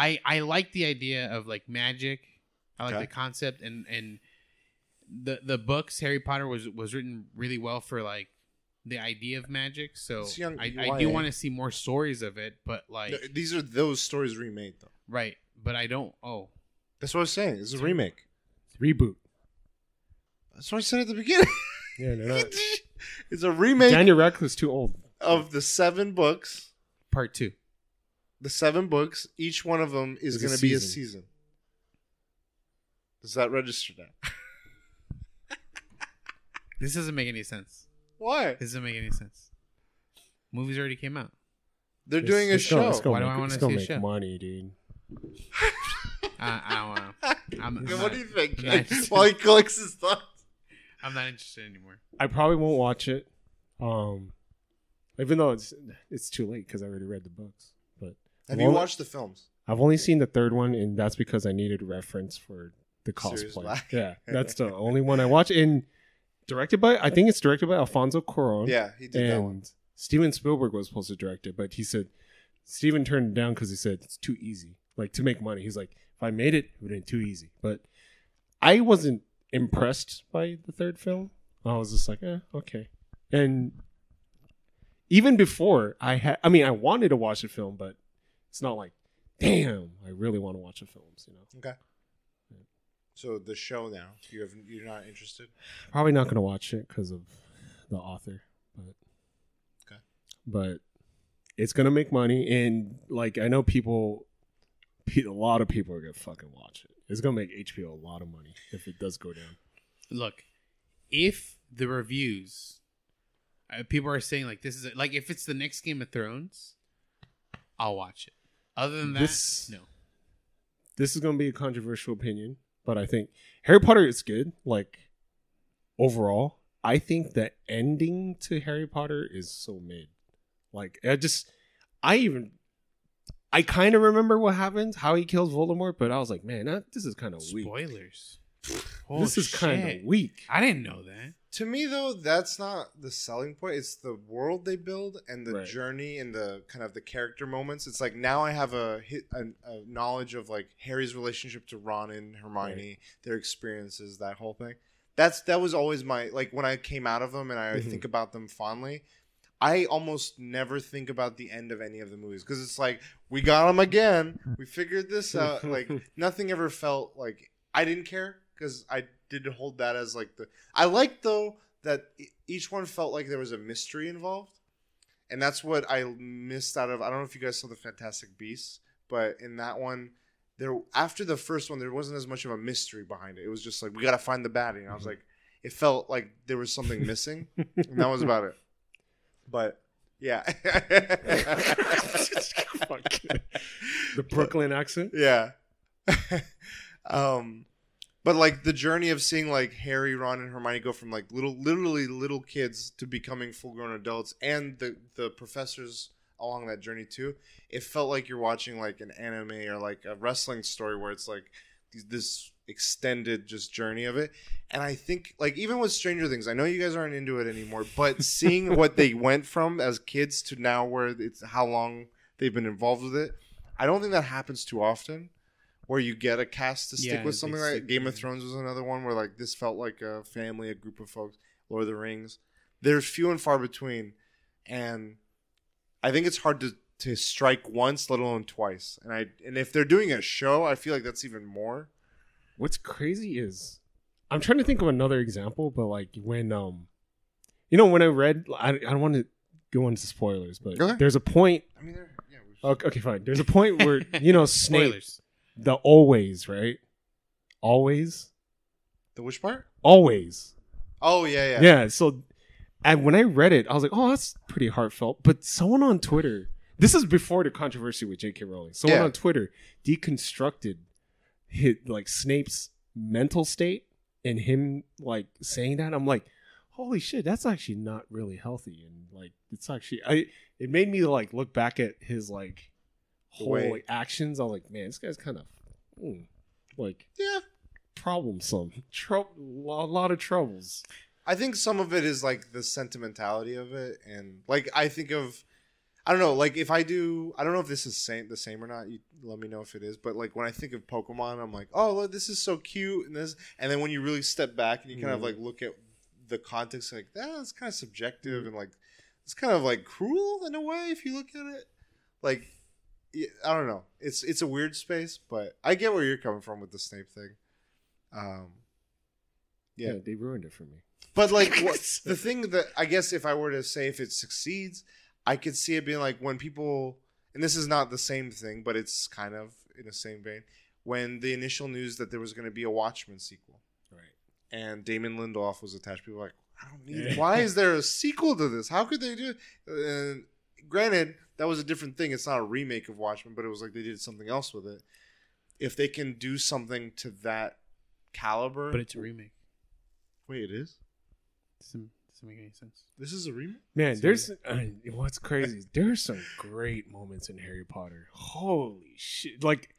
S2: I I like the idea of like magic. I like
S1: Okay.
S2: the concept and and the the books. Harry Potter was was written really well for like the idea of magic. So
S1: young-
S2: I, I do want to see more stories of it. But like.
S1: No, these are those stories remade though.
S2: right, but I don't. Oh,
S1: That's what I was saying. It's a remake.
S3: Reboot.
S1: That's what I said at the beginning.
S3: Yeah, they're not.
S1: it's a remake
S3: Daniel Radcliffe's too old.
S1: of the seven books.
S2: part two.
S1: The seven books. Each one of them is
S3: Is
S1: going to be a
S3: season.
S1: season. Does that register now?
S2: This doesn't make any sense.
S1: Why?
S2: This doesn't make any sense. Movies already came out.
S1: They're
S3: It's-
S1: doing a
S3: it's gonna-
S1: show.
S3: it's gonna
S2: Why do I wanna
S3: gonna
S2: see a
S3: make
S2: show?
S3: money, dude.
S2: I, I don't want to. I'm, I'm
S1: Yeah,
S2: not,
S1: what do you think?
S2: I'm not interested.
S1: While he collects his thoughts.
S2: I'm not interested anymore.
S3: I probably won't watch it. Um, even though it's it's too late because I already read the books.
S1: Have
S3: Well,
S1: you watched the films?
S3: I've only seen the third one, and that's because I needed reference for the cosplay. Yeah, that's the only one I watch. And directed by, I think it's directed by Alfonso Cuarón.
S1: Yeah, he did that one.
S3: Steven Spielberg was supposed to direct it, but he said Steven turned it down because he said it's too easy, like to make money. He's like, if I made it, it would have been too easy. But I wasn't impressed by the third film. I was just like, eh, okay. And even before I had, I mean, I wanted to watch the film, but it's not like, damn, I really want to watch the films. You know,
S1: Okay. So the show now, you have you're not interested.
S3: probably not gonna watch it because of the author, but
S1: Okay.
S3: but it's gonna make money, and like I know people, a lot of people are gonna fucking watch it. It's gonna make HBO a lot of money if it does go down.
S2: Look, if the reviews, uh, people are saying like this is like if it's the next Game of Thrones, I'll watch it. Other than that,
S3: This-
S2: no.
S3: This is gonna be a controversial opinion, but I think Harry Potter is good. Like overall, I think the ending to Harry Potter is so mid. Like I just, I even, I kind of remember what happens, how he kills Voldemort, but I was like, man, that, this is kind of weak.
S2: Spoilers.
S3: this is kind of weak.
S2: I didn't know that.
S1: To me, though, that's not the selling point. It's the world they build and the
S3: Right.
S1: journey and the kind of the character moments. It's like now I have a, hit, a, a knowledge of like Harry's relationship to Ron and Hermione, their experiences, that whole thing. That's that was always my like when I came out of them and I
S3: Mhm.
S1: think about them fondly. I almost never think about the end of any of the movies because it's like we got them again. We figured this out. like nothing ever felt like I didn't care because I did hold that as like the. I liked though that each one felt like there was a mystery involved, and that's what I missed out of. I don't know if you guys saw the Fantastic Beasts, but in that one, there after the first one, there wasn't as much of a mystery behind it. It was just like we got to find the baddie. And I was
S3: Mhm.
S1: like, it felt like there was something missing, and that was about it. But yeah,
S3: the Brooklyn accent.
S1: yeah. um, but like the journey of seeing like Harry, Ron, and Hermione go from like little, literally little kids to becoming full grown adults, and the the professors along that journey too. It felt like you're watching like an anime or like a wrestling story where it's like this extended just journey of it. And I think like even with Stranger Things, I know you guys aren't into it anymore, but seeing what they went from as kids to now where it's how long they've been involved with it, I don't think that happens too often. Where you get a cast to stick
S2: Yeah,
S1: with something like Game of. Thrones was another one where like this felt like a family, a group of folks. Lord of the Rings, there's few and far between, and I think it's hard to to strike once, let alone twice. And I and if they're doing a show, I feel like that's even more.
S3: What's crazy is I'm trying to think of another example, but like when um, you know, when I read, I, I don't want to go into spoilers, but
S1: Go ahead.
S3: there's a point.
S1: I mean, yeah,
S3: Okay, okay, fine. There's a point where you know Snape,
S2: Spoilers.
S3: The always right, always,
S1: the which part?
S3: always.
S1: Oh yeah, yeah.
S3: Yeah. so, and when I read it, I was like, "Oh, that's pretty heartfelt." But someone on Twitter, this is before the controversy with J.K. Rowling. Someone
S1: Yeah.
S3: on Twitter deconstructed hit like Snape's mental state and him like saying that. I'm like, "Holy shit, that's actually not really healthy." And like, it's actually I. It made me like look back at his like whole like, actions. I was like, "Man, this guy's kind of mm, like
S1: Yeah.
S3: troublesome. Trou- a lot of troubles."
S1: I think some of it is like the sentimentality of it, and like I think of, I don't know, like if I do, I don't know if this is same the same or not. You let me know if it is. But like when I think of Pokemon, I'm like, oh, look, this is so cute, and this, and then when you really step back and you kind of
S3: Mhm.
S1: like look at the context, like that's kind of subjective and like it's kind of like cruel in a way if you look at it. Like I don't know, it's it's a weird space, but I get where you're coming from with the Snape thing. Um, Yeah.
S3: yeah, they ruined it for me.
S1: But like what, the thing that I guess if I were to say if it succeeds, I could see it being like when people and this is not the same thing, but it's kind of in the same vein. When the initial news that there was going to be a Watchmen sequel
S3: Right.
S1: and Damon Lindelof was attached, people were like, I don't need. Why is there a sequel to this? How could they do? it? And granted, that was a different thing. It's not a remake of Watchmen, but it was like they did something else with it. If they can do something to that caliber,
S2: But it's a remake.
S1: wait, it is.
S2: Doesn't, doesn't make any sense.
S1: This is a remake.
S3: Man, there's uh, what's crazy. There are some great moments in Harry Potter. Holy shit! Like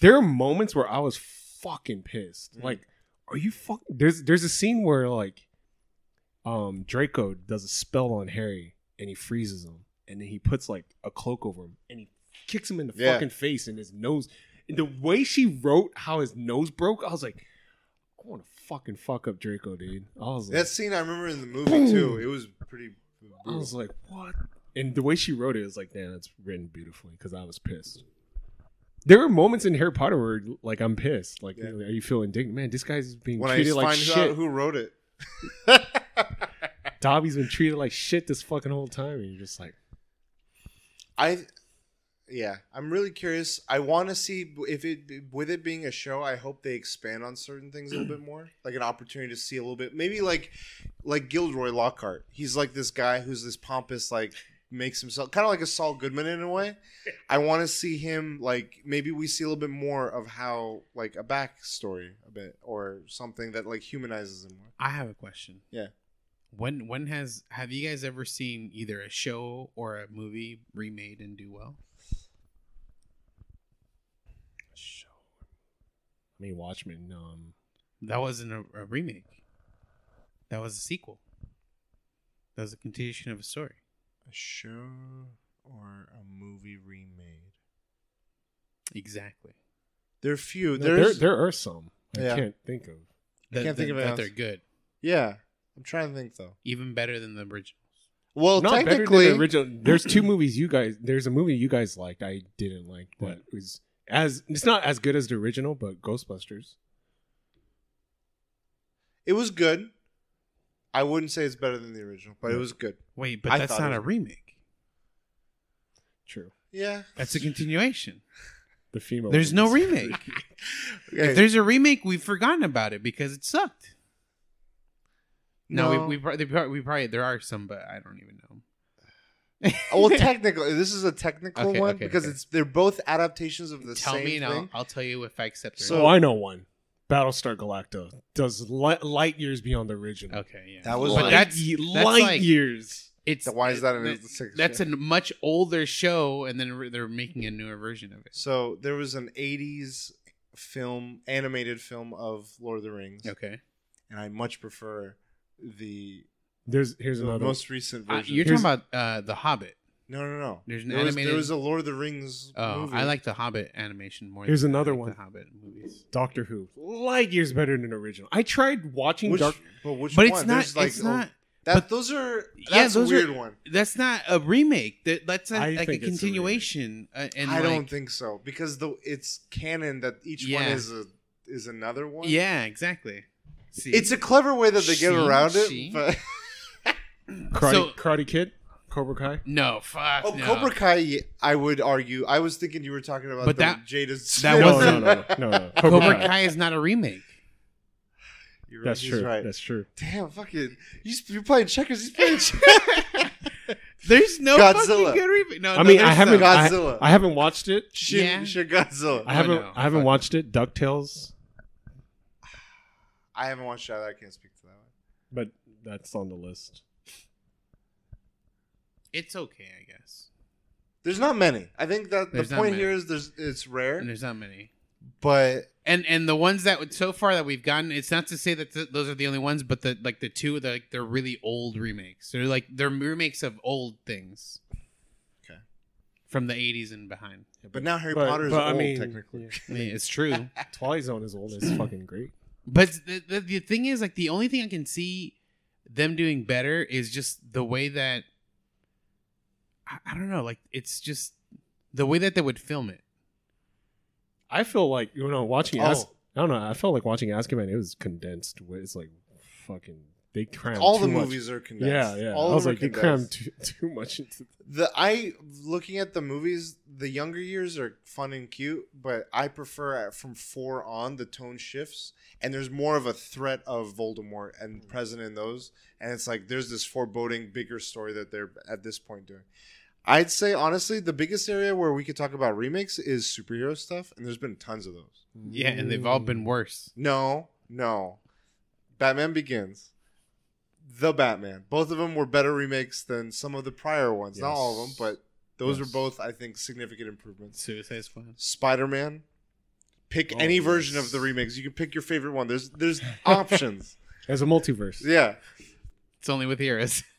S3: there are moments where I was fucking pissed.
S1: Mhm.
S3: Like, are you fuck? There's there's a scene where like, um, Draco does a spell on Harry and he freezes him, and then he puts like a cloak over him and he kicks him in the
S1: Yeah.
S3: fucking face and his nose. And the way she wrote how his nose broke, I was like, I want to fucking fuck up Draco, dude. I was like,
S1: That scene I remember in the movie too. It was pretty.
S3: I was like, what? And the way she wrote it was like, damn, it's written beautifully because I was pissed. There were moments in Harry Potter where, like, I'm pissed. Like,
S1: Yeah.
S3: are you feeling indignant? Man, this guy's being
S1: when I
S3: treated like
S1: find
S3: shit.
S1: out who wrote it.
S3: Dobby's been treated like shit this fucking whole time, and you're just like,
S1: I, yeah, I'm really curious. I want to see if it with it being a show. I hope they expand on certain things a little bit more, like an opportunity to see a little bit, maybe like like Gilderoy Lockhart. He's like this guy who's this pompous, like makes himself kind of like a Saul Goodman in a way. I want to see him like maybe we see a little bit more of how like a backstory a bit or something that like humanizes him more.
S2: I have a question.
S1: Yeah.
S2: When when has have you guys ever seen either a show or a movie remade and do well?
S3: show. I mean, Watchmen. Um,
S2: That wasn't a, a remake. That was a sequel. That was a continuation of a story.
S1: A show or a movie remade.
S2: Exactly.
S1: There are few.
S3: no, there, there are some I
S1: Yeah.
S3: can't think of.
S2: That,
S1: can't think of
S2: that
S1: anything
S2: they're good.
S1: yeah. I'm trying to think though.
S2: Even better than the originals.
S1: Well,
S3: Not better than
S1: technically,
S3: the original. There's two movies you guys. There's a movie you guys liked. I didn't like. That
S2: What?
S3: was as. It's not as good as the original, but Ghostbusters.
S1: it was good. I wouldn't say it's better than the original, but it was good.
S2: Wait, but
S1: I
S2: that's
S1: thought
S2: not
S1: it
S2: a
S1: was-
S2: remake.
S3: True.
S1: Yeah,
S2: That's a continuation.
S3: The female.
S2: There's no
S3: leads.
S2: remake.
S1: Okay.
S2: If there's a remake, we've forgotten about it because it sucked. No,
S1: No.
S2: we we probably, we probably there are some, but I don't even know.
S1: Uh, well, technically, this is a technical
S2: Okay,
S1: one
S2: okay,
S1: because
S2: okay.
S1: it's they're both adaptations of the
S2: Tell
S1: same
S2: me, and I'll,
S1: thing.
S2: I'll tell you if I accept it. or
S1: So-
S3: oh, I know one. Battlestar Galactica does light, light years beyond the original.
S2: okay, yeah.
S1: That was
S2: but
S1: like-
S2: that's
S3: Ye-
S2: that's
S3: light
S2: like-
S3: years.
S2: it's
S1: So why is that in
S2: that-
S1: the sixth
S2: That's a much older show, and then re- they're making a newer version of it.
S1: So there was an '80s film, animated film of Lord of the Rings,
S2: Okay,
S1: and I much prefer the,
S3: There's here's
S1: the
S3: another.
S1: most recent
S2: uh,
S1: version.
S2: you're
S3: Here's-
S2: talking about uh, the Hobbit.
S1: no, no, no.
S2: There's an
S1: there was,
S2: animated.
S1: there was a Lord of the Rings
S2: oh,
S1: movie.
S2: I like the Hobbit animation more.
S3: Here's
S2: than I
S3: another
S2: like
S3: one.
S2: The Hobbit movies.
S3: Doctor Who. Light years better than original. I tried watching
S1: which,
S3: Dark.
S1: but which
S2: But
S1: one?
S2: it's not.
S1: There's like
S2: it's
S1: a-
S2: not.
S1: that.
S2: but-
S1: those are
S2: Yeah, those
S1: a
S2: are-
S1: weird one.
S2: That's not a remake. That that's a,
S3: I
S2: like a
S3: think it's a
S2: continuation. uh, and
S1: I
S2: like,
S1: don't think so because the it's canon that each one is a is another one.
S2: Yeah, exactly. See,
S1: It's a clever way that they get
S2: She-
S1: around it,
S2: she-
S1: but
S3: Karate,
S2: So-
S3: Karate Kid, Cobra Kai.
S2: no fuck.
S1: oh,
S2: no.
S1: Cobra Kai. I would argue. I was thinking you were talking about
S2: But
S1: the
S2: that-
S1: Jaden.
S2: that
S1: Smith.
S3: No,
S2: wasn't-
S3: no, no, no, no, no.
S2: Cobra Kai is not a remake.
S1: You're right,
S3: That's
S1: he's
S3: true.
S1: Right.
S3: That's true.
S1: Damn, fucking. You, you're playing checkers. He's playing checkers.
S2: There's no
S1: Godzilla.
S2: fucking good remake. No,
S3: I
S2: no,
S3: mean, I
S2: there's
S3: haven't.
S2: not.
S3: I,
S1: Godzilla.
S3: I haven't watched it.
S1: Shin,
S2: Yeah.
S1: Shin Godzilla.
S3: I
S1: I,
S3: haven't.
S2: Oh, no,
S3: I haven't
S2: fuck
S3: watched it. Ducktales,
S1: haven't watched that. I can't speak to that one.
S3: but that's on the list.
S2: It's okay, I guess.
S1: There's not many. I think that
S2: There's
S1: the
S2: not
S1: point
S2: many.
S1: here is there's it's rare,
S2: And there's not many.
S1: but
S2: And and the ones that would- so far that we've gotten, it's not to say that th- those are the only ones, but the like the two, the, like they're really old remakes. They're like they're remakes of old things.
S1: Okay.
S2: From the 80s and behind.
S1: but now Harry
S3: But-
S1: Potter is
S3: but, I
S1: old
S3: mean,
S1: technically.
S3: yeah.
S2: I mean, it's true.
S3: Twilight Zone is old. It's fucking great.
S2: But the, the the thing is, like, the only thing I can see them doing better is just the way that I, I don't know, like, it's just the way that they would film it.
S3: I feel like you know watching.
S1: Oh.
S3: As- I don't know. I felt like watching Azkaban. It was condensed. It's like fucking. They crammed
S1: All
S3: too
S1: the
S3: much.
S1: movies are condensed.
S3: Yeah, yeah.
S1: All
S3: I was like, they
S1: are
S3: crammed too, too much into.
S1: The I looking at the movies, the younger years are fun and cute, but I prefer uh, from four on the tone shifts, and there's more of a threat of Voldemort and mm. present in those, and it's like there's this foreboding bigger story that they're at this point doing. I'd say honestly, the biggest area where we could talk about remakes is superhero stuff, and there's been tons of those.
S2: Yeah, and they've all been worse.
S1: No, no, Batman Begins. The Batman. Both of them were better remakes than some of the prior ones. Not all of them, but those
S3: Yes.
S1: are both, I think, significant improvements.
S2: Suicide Squad.
S1: Spider Man. Pick
S3: Oh,
S1: any version of the remakes. You can pick your favorite one. There's there's options.
S3: As a multiverse.
S1: yeah.
S2: It's only with heroes.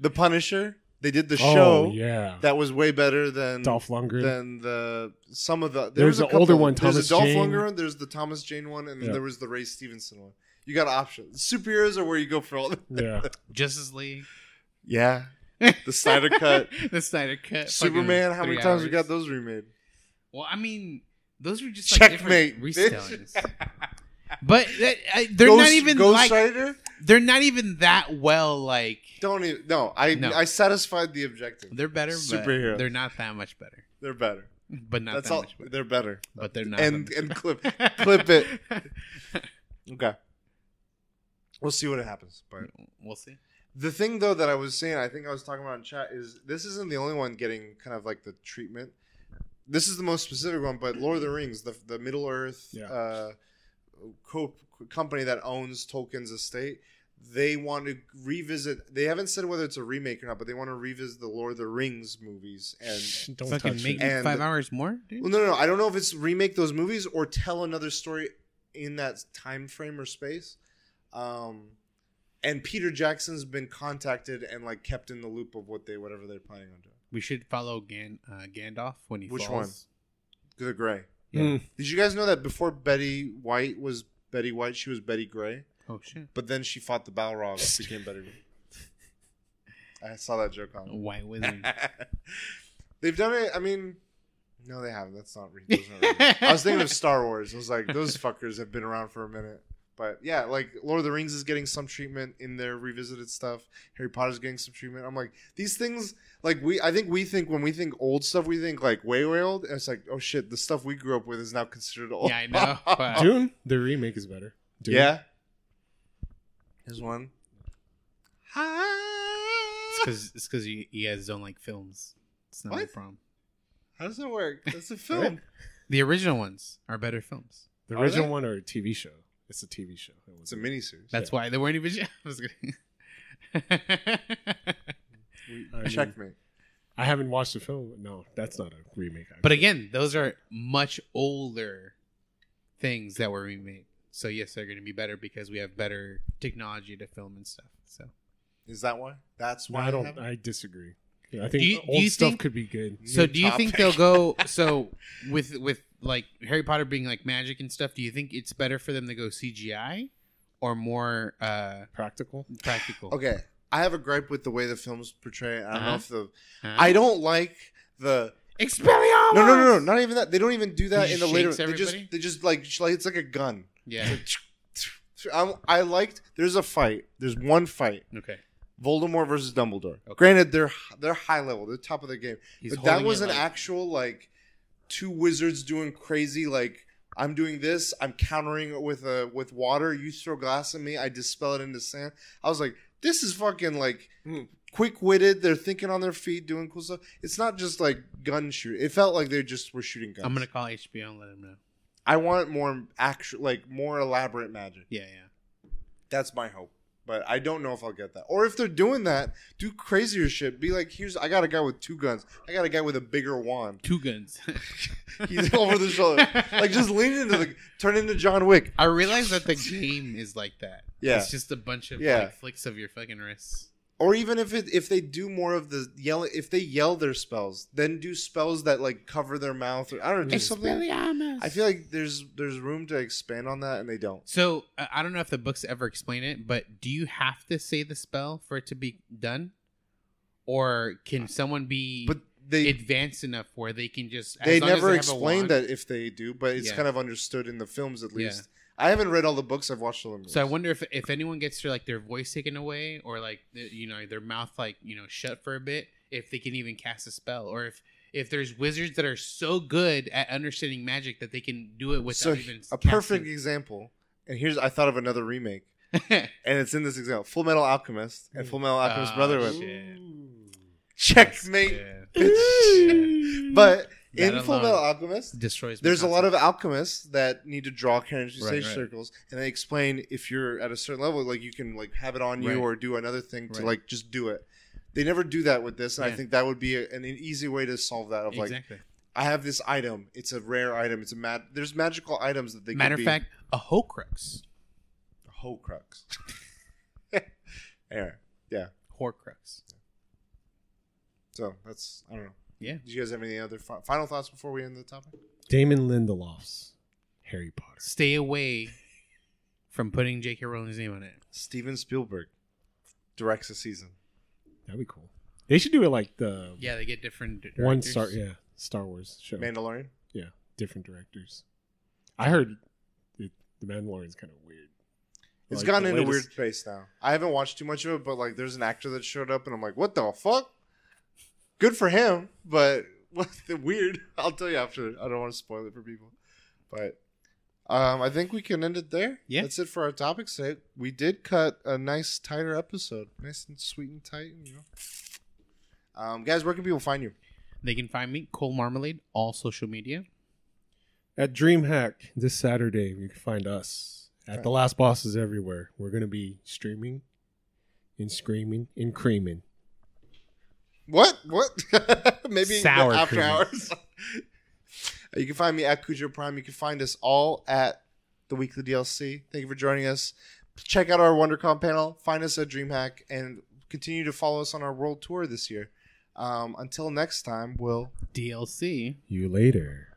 S1: The Punisher. They did the
S3: Oh
S1: show
S3: yeah.
S1: that was way better than
S3: Dolph Lundgren.
S1: than the some of the there
S3: There's
S1: was a
S3: the older
S1: couple.
S3: one,
S1: There's
S3: Thomas
S1: a Dolph
S3: Jane.
S1: Lundgren there's the Thomas Jane one, and then
S3: Yeah.
S1: there was the Ray Stevenson one. You got options. Superheroes are where you go for all the
S3: yeah.
S2: Justice League.
S1: Yeah. The Snyder cut.
S2: the Snyder cut.
S1: Superman,
S2: fucking
S1: how many
S2: three
S1: times we
S2: hours.
S1: got those remade?
S2: Well, I mean, those were just like
S1: Checkmate.
S2: different
S1: bitch.
S2: retellings. but that, I, they're
S1: Ghost,
S2: not even
S1: Ghost
S2: like
S1: Rider?
S2: they're not even that well. Like
S1: Don't even no. I
S2: No.
S1: I satisfied the objective.
S2: they're better,
S1: Superheroes.
S2: but they're not that much better.
S1: They're better.
S2: But not
S1: That's
S2: that
S1: all
S2: much better.
S1: they're better.
S2: But they're not.
S1: And
S2: that
S1: and
S2: better.
S1: clip clip it. Okay. We'll see what happens. But
S2: we'll see.
S1: the thing though that I was saying, I think I was talking about in chat, is this isn't the only one getting kind of like the treatment. This is the most specific one, but Lord of the Rings, the the Middle Earth
S3: Yeah.
S1: uh, co- company that owns Tolkien's estate, they want to revisit. They haven't said whether it's a remake or not, but they want to revisit the Lord of the Rings movies and
S3: Don't
S2: Fucking
S3: touch
S2: make
S3: it.
S1: And-
S2: five hours more, dude.
S1: well, no, no, no. I don't know if it's remake those movies or tell another story in that time frame or space. Um, and Peter Jackson's been contacted and like kept in the loop of what they whatever they're planning on doing.
S2: We should follow Gan, uh, Gandalf when he
S1: Which
S2: falls.
S1: The Gray.
S2: Yeah.
S3: Mm.
S1: Did you guys know that before Betty White was Betty White, she was Betty Gray,
S2: Oh shit!
S1: but then she fought the Balrogs, became Betty. I saw that joke on.
S2: White Wizard.
S1: They've done it. I mean, no, they haven't. That's not. Re- those aren't re- I was thinking of Star Wars. I was like, those fuckers have been around for a minute. But yeah, like Lord of the Rings is getting some treatment in their revisited stuff. Harry Potter's getting some treatment. I'm like, these things, like we, I think we think when we think old stuff, we think like way, way old. And it's like, oh shit, the stuff we grew up with is now considered old.
S2: yeah, I know. But
S3: Dune, the remake is better. Dune.
S1: yeah. Here's one.
S2: It's because it's because you, you guys don't like films. It's not my
S1: What?
S2: problem.
S1: How does that work? That's a film.
S2: The original ones are better films.
S3: The original one or a TV show? It's a TV show. It
S1: It's a
S3: wasn't-
S1: miniseries.
S2: That's why they weren't even. I was kidding.
S3: I mean,
S1: Checkmate.
S3: I haven't watched the film. No, that's not a remake.
S2: but
S3: actually.
S2: again, those are much older things that were remade. So yes, they're going to be better because we have better technology to film and stuff. So
S1: Is that why? That's
S3: No,
S1: why
S3: I don't.
S1: haven't?
S3: I disagree. Yeah, I think
S2: Do you-
S3: old stuff
S2: think-
S3: could be good.
S2: So
S1: New
S2: do you think they'll go so with with like Harry Potter being like magic and stuff, do you think it's better for them to go CGI or more uh
S3: Practical.
S2: practical?
S1: Okay, I have a gripe with the way the films portray it. I don't know
S2: Uh-huh.
S1: if the
S2: Huh?
S1: I don't like the
S2: Expelliarmus!
S1: no no no no not even that they don't even do that
S2: He
S1: in the later.
S2: shakes
S1: They just
S2: everybody?
S1: they just like sh- like it's like a gun.
S2: Yeah.
S1: I'm, I liked. There's a fight. There's one fight.
S2: Okay.
S1: Voldemort versus Dumbledore.
S2: Okay.
S1: Granted, they're they're high level. They're top of the game.
S2: He's
S1: but that
S2: holding
S1: was
S2: it
S1: an
S2: like-
S1: actual like two wizards doing crazy like I'm doing this. I'm countering it with a with water. You throw glass at me. I dispel it into sand. I was like, this is fucking like
S3: Hmm.
S1: quick witted. They're thinking on their feet, doing cool stuff. It's not just like gun shoot. It felt like they just were shooting guns.
S2: I'm gonna call HBO and let them know.
S1: I want more actual, like more elaborate magic.
S2: Yeah, yeah.
S1: That's my hope. But I don't know if I'll get that. Or if they're doing that, do crazier shit. Be like, here's I got a guy with two guns. I got a guy with a bigger wand.
S2: Two guns.
S1: He's over the shoulder. Like just lean into the turn into John Wick.
S2: I realize that the game is like that.
S1: Yeah.
S2: It's just a bunch of
S1: Yeah.
S2: like flicks of your fucking wrists.
S1: Or even if it if they do more of the yell if they yell their spells, then do spells that like cover their mouth or I don't know, do something.
S2: Expelliarmus.
S1: I feel like there's there's room to expand on that and they don't.
S2: So uh, I don't know if the books ever explain it, but do you have to say the spell for it to be done, or can someone be
S1: But they
S2: advanced enough where they can just? as
S1: they
S2: long as
S1: never
S2: have a
S1: explain
S2: wand-
S1: that if they do, but it's
S2: Yeah.
S1: kind of understood in the films at
S2: Yeah.
S1: I haven't read all the books. I've watched all the movies.
S2: So I wonder if if anyone gets their like their voice taken away or like you know their mouth like you know shut for a bit, if they can even cast a spell, or if if there's wizards that are so good at understanding magic that they can do it without
S1: so
S2: even
S1: a perfect example. And here's I thought of another remake, and it's in this example: Full Metal Alchemist and Full Metal Alchemist
S2: Oh,
S1: Brotherhood.
S2: shit.
S1: Checkmate. But
S2: That
S1: in Full Metal Alchemist,
S2: Destroys.
S1: there's a lot of alchemists that need to draw characters
S2: Right, right.
S1: circles, and they explain if you're at a certain level, like you can like have it on you
S2: Right.
S1: or do another thing to like just do it. They never do that with this, and I think that would be a, an, an easy way to solve that. Of like,
S2: exactly.
S1: I have this item; it's a rare item. It's a mad. There's magical items that they
S2: Matter of
S1: be.
S2: fact, a Horcrux.
S1: A Horcrux. anyway, yeah.
S2: Horcrux.
S1: so that's I don't know.
S2: Yeah.
S1: Do you guys have any other fi- final thoughts before we end the topic?
S3: Damon Lindelof's Harry Potter.
S2: Stay away from putting J.K. Rowling's name on it.
S1: Steven Spielberg directs a season.
S3: That'd be cool. They should do it like the
S2: Yeah, they get different. Directors.
S3: one Star, yeah, Star Wars show.
S1: Mandalorian.
S3: Yeah, different directors. I heard it, the Mandalorian's kind of weird.
S1: It's
S3: Like,
S1: gotten
S3: the
S1: into
S3: latest-
S1: weird space now. I haven't watched too much of it, but like, there's an actor that showed up, and I'm like, what the fuck? Good for him, but what the weird? I'll tell you after. I don't want to spoil it for people, but um, I think we can end it there.
S2: Yeah.
S1: that's it for our topics. today. We did cut a nice, tighter episode, nice and sweet and tight. You know, um, guys, where can people find you?
S2: They can find me Cole Marmalade, all social media.
S3: At DreamHack this Saturday, you can find us at the Last Bosses everywhere. We're gonna be streaming, and screaming, and creaming.
S1: What? What? Maybe
S2: Sour
S1: after
S2: cream.
S1: hours. you can find me at Cujo Prime. You can find us all at the Weekly DLC. Thank you for joining us. Check out our WonderCon panel. Find us at DreamHack and continue to follow us on our world tour this year. Um, until next time, we'll.
S2: DLC.
S3: You later.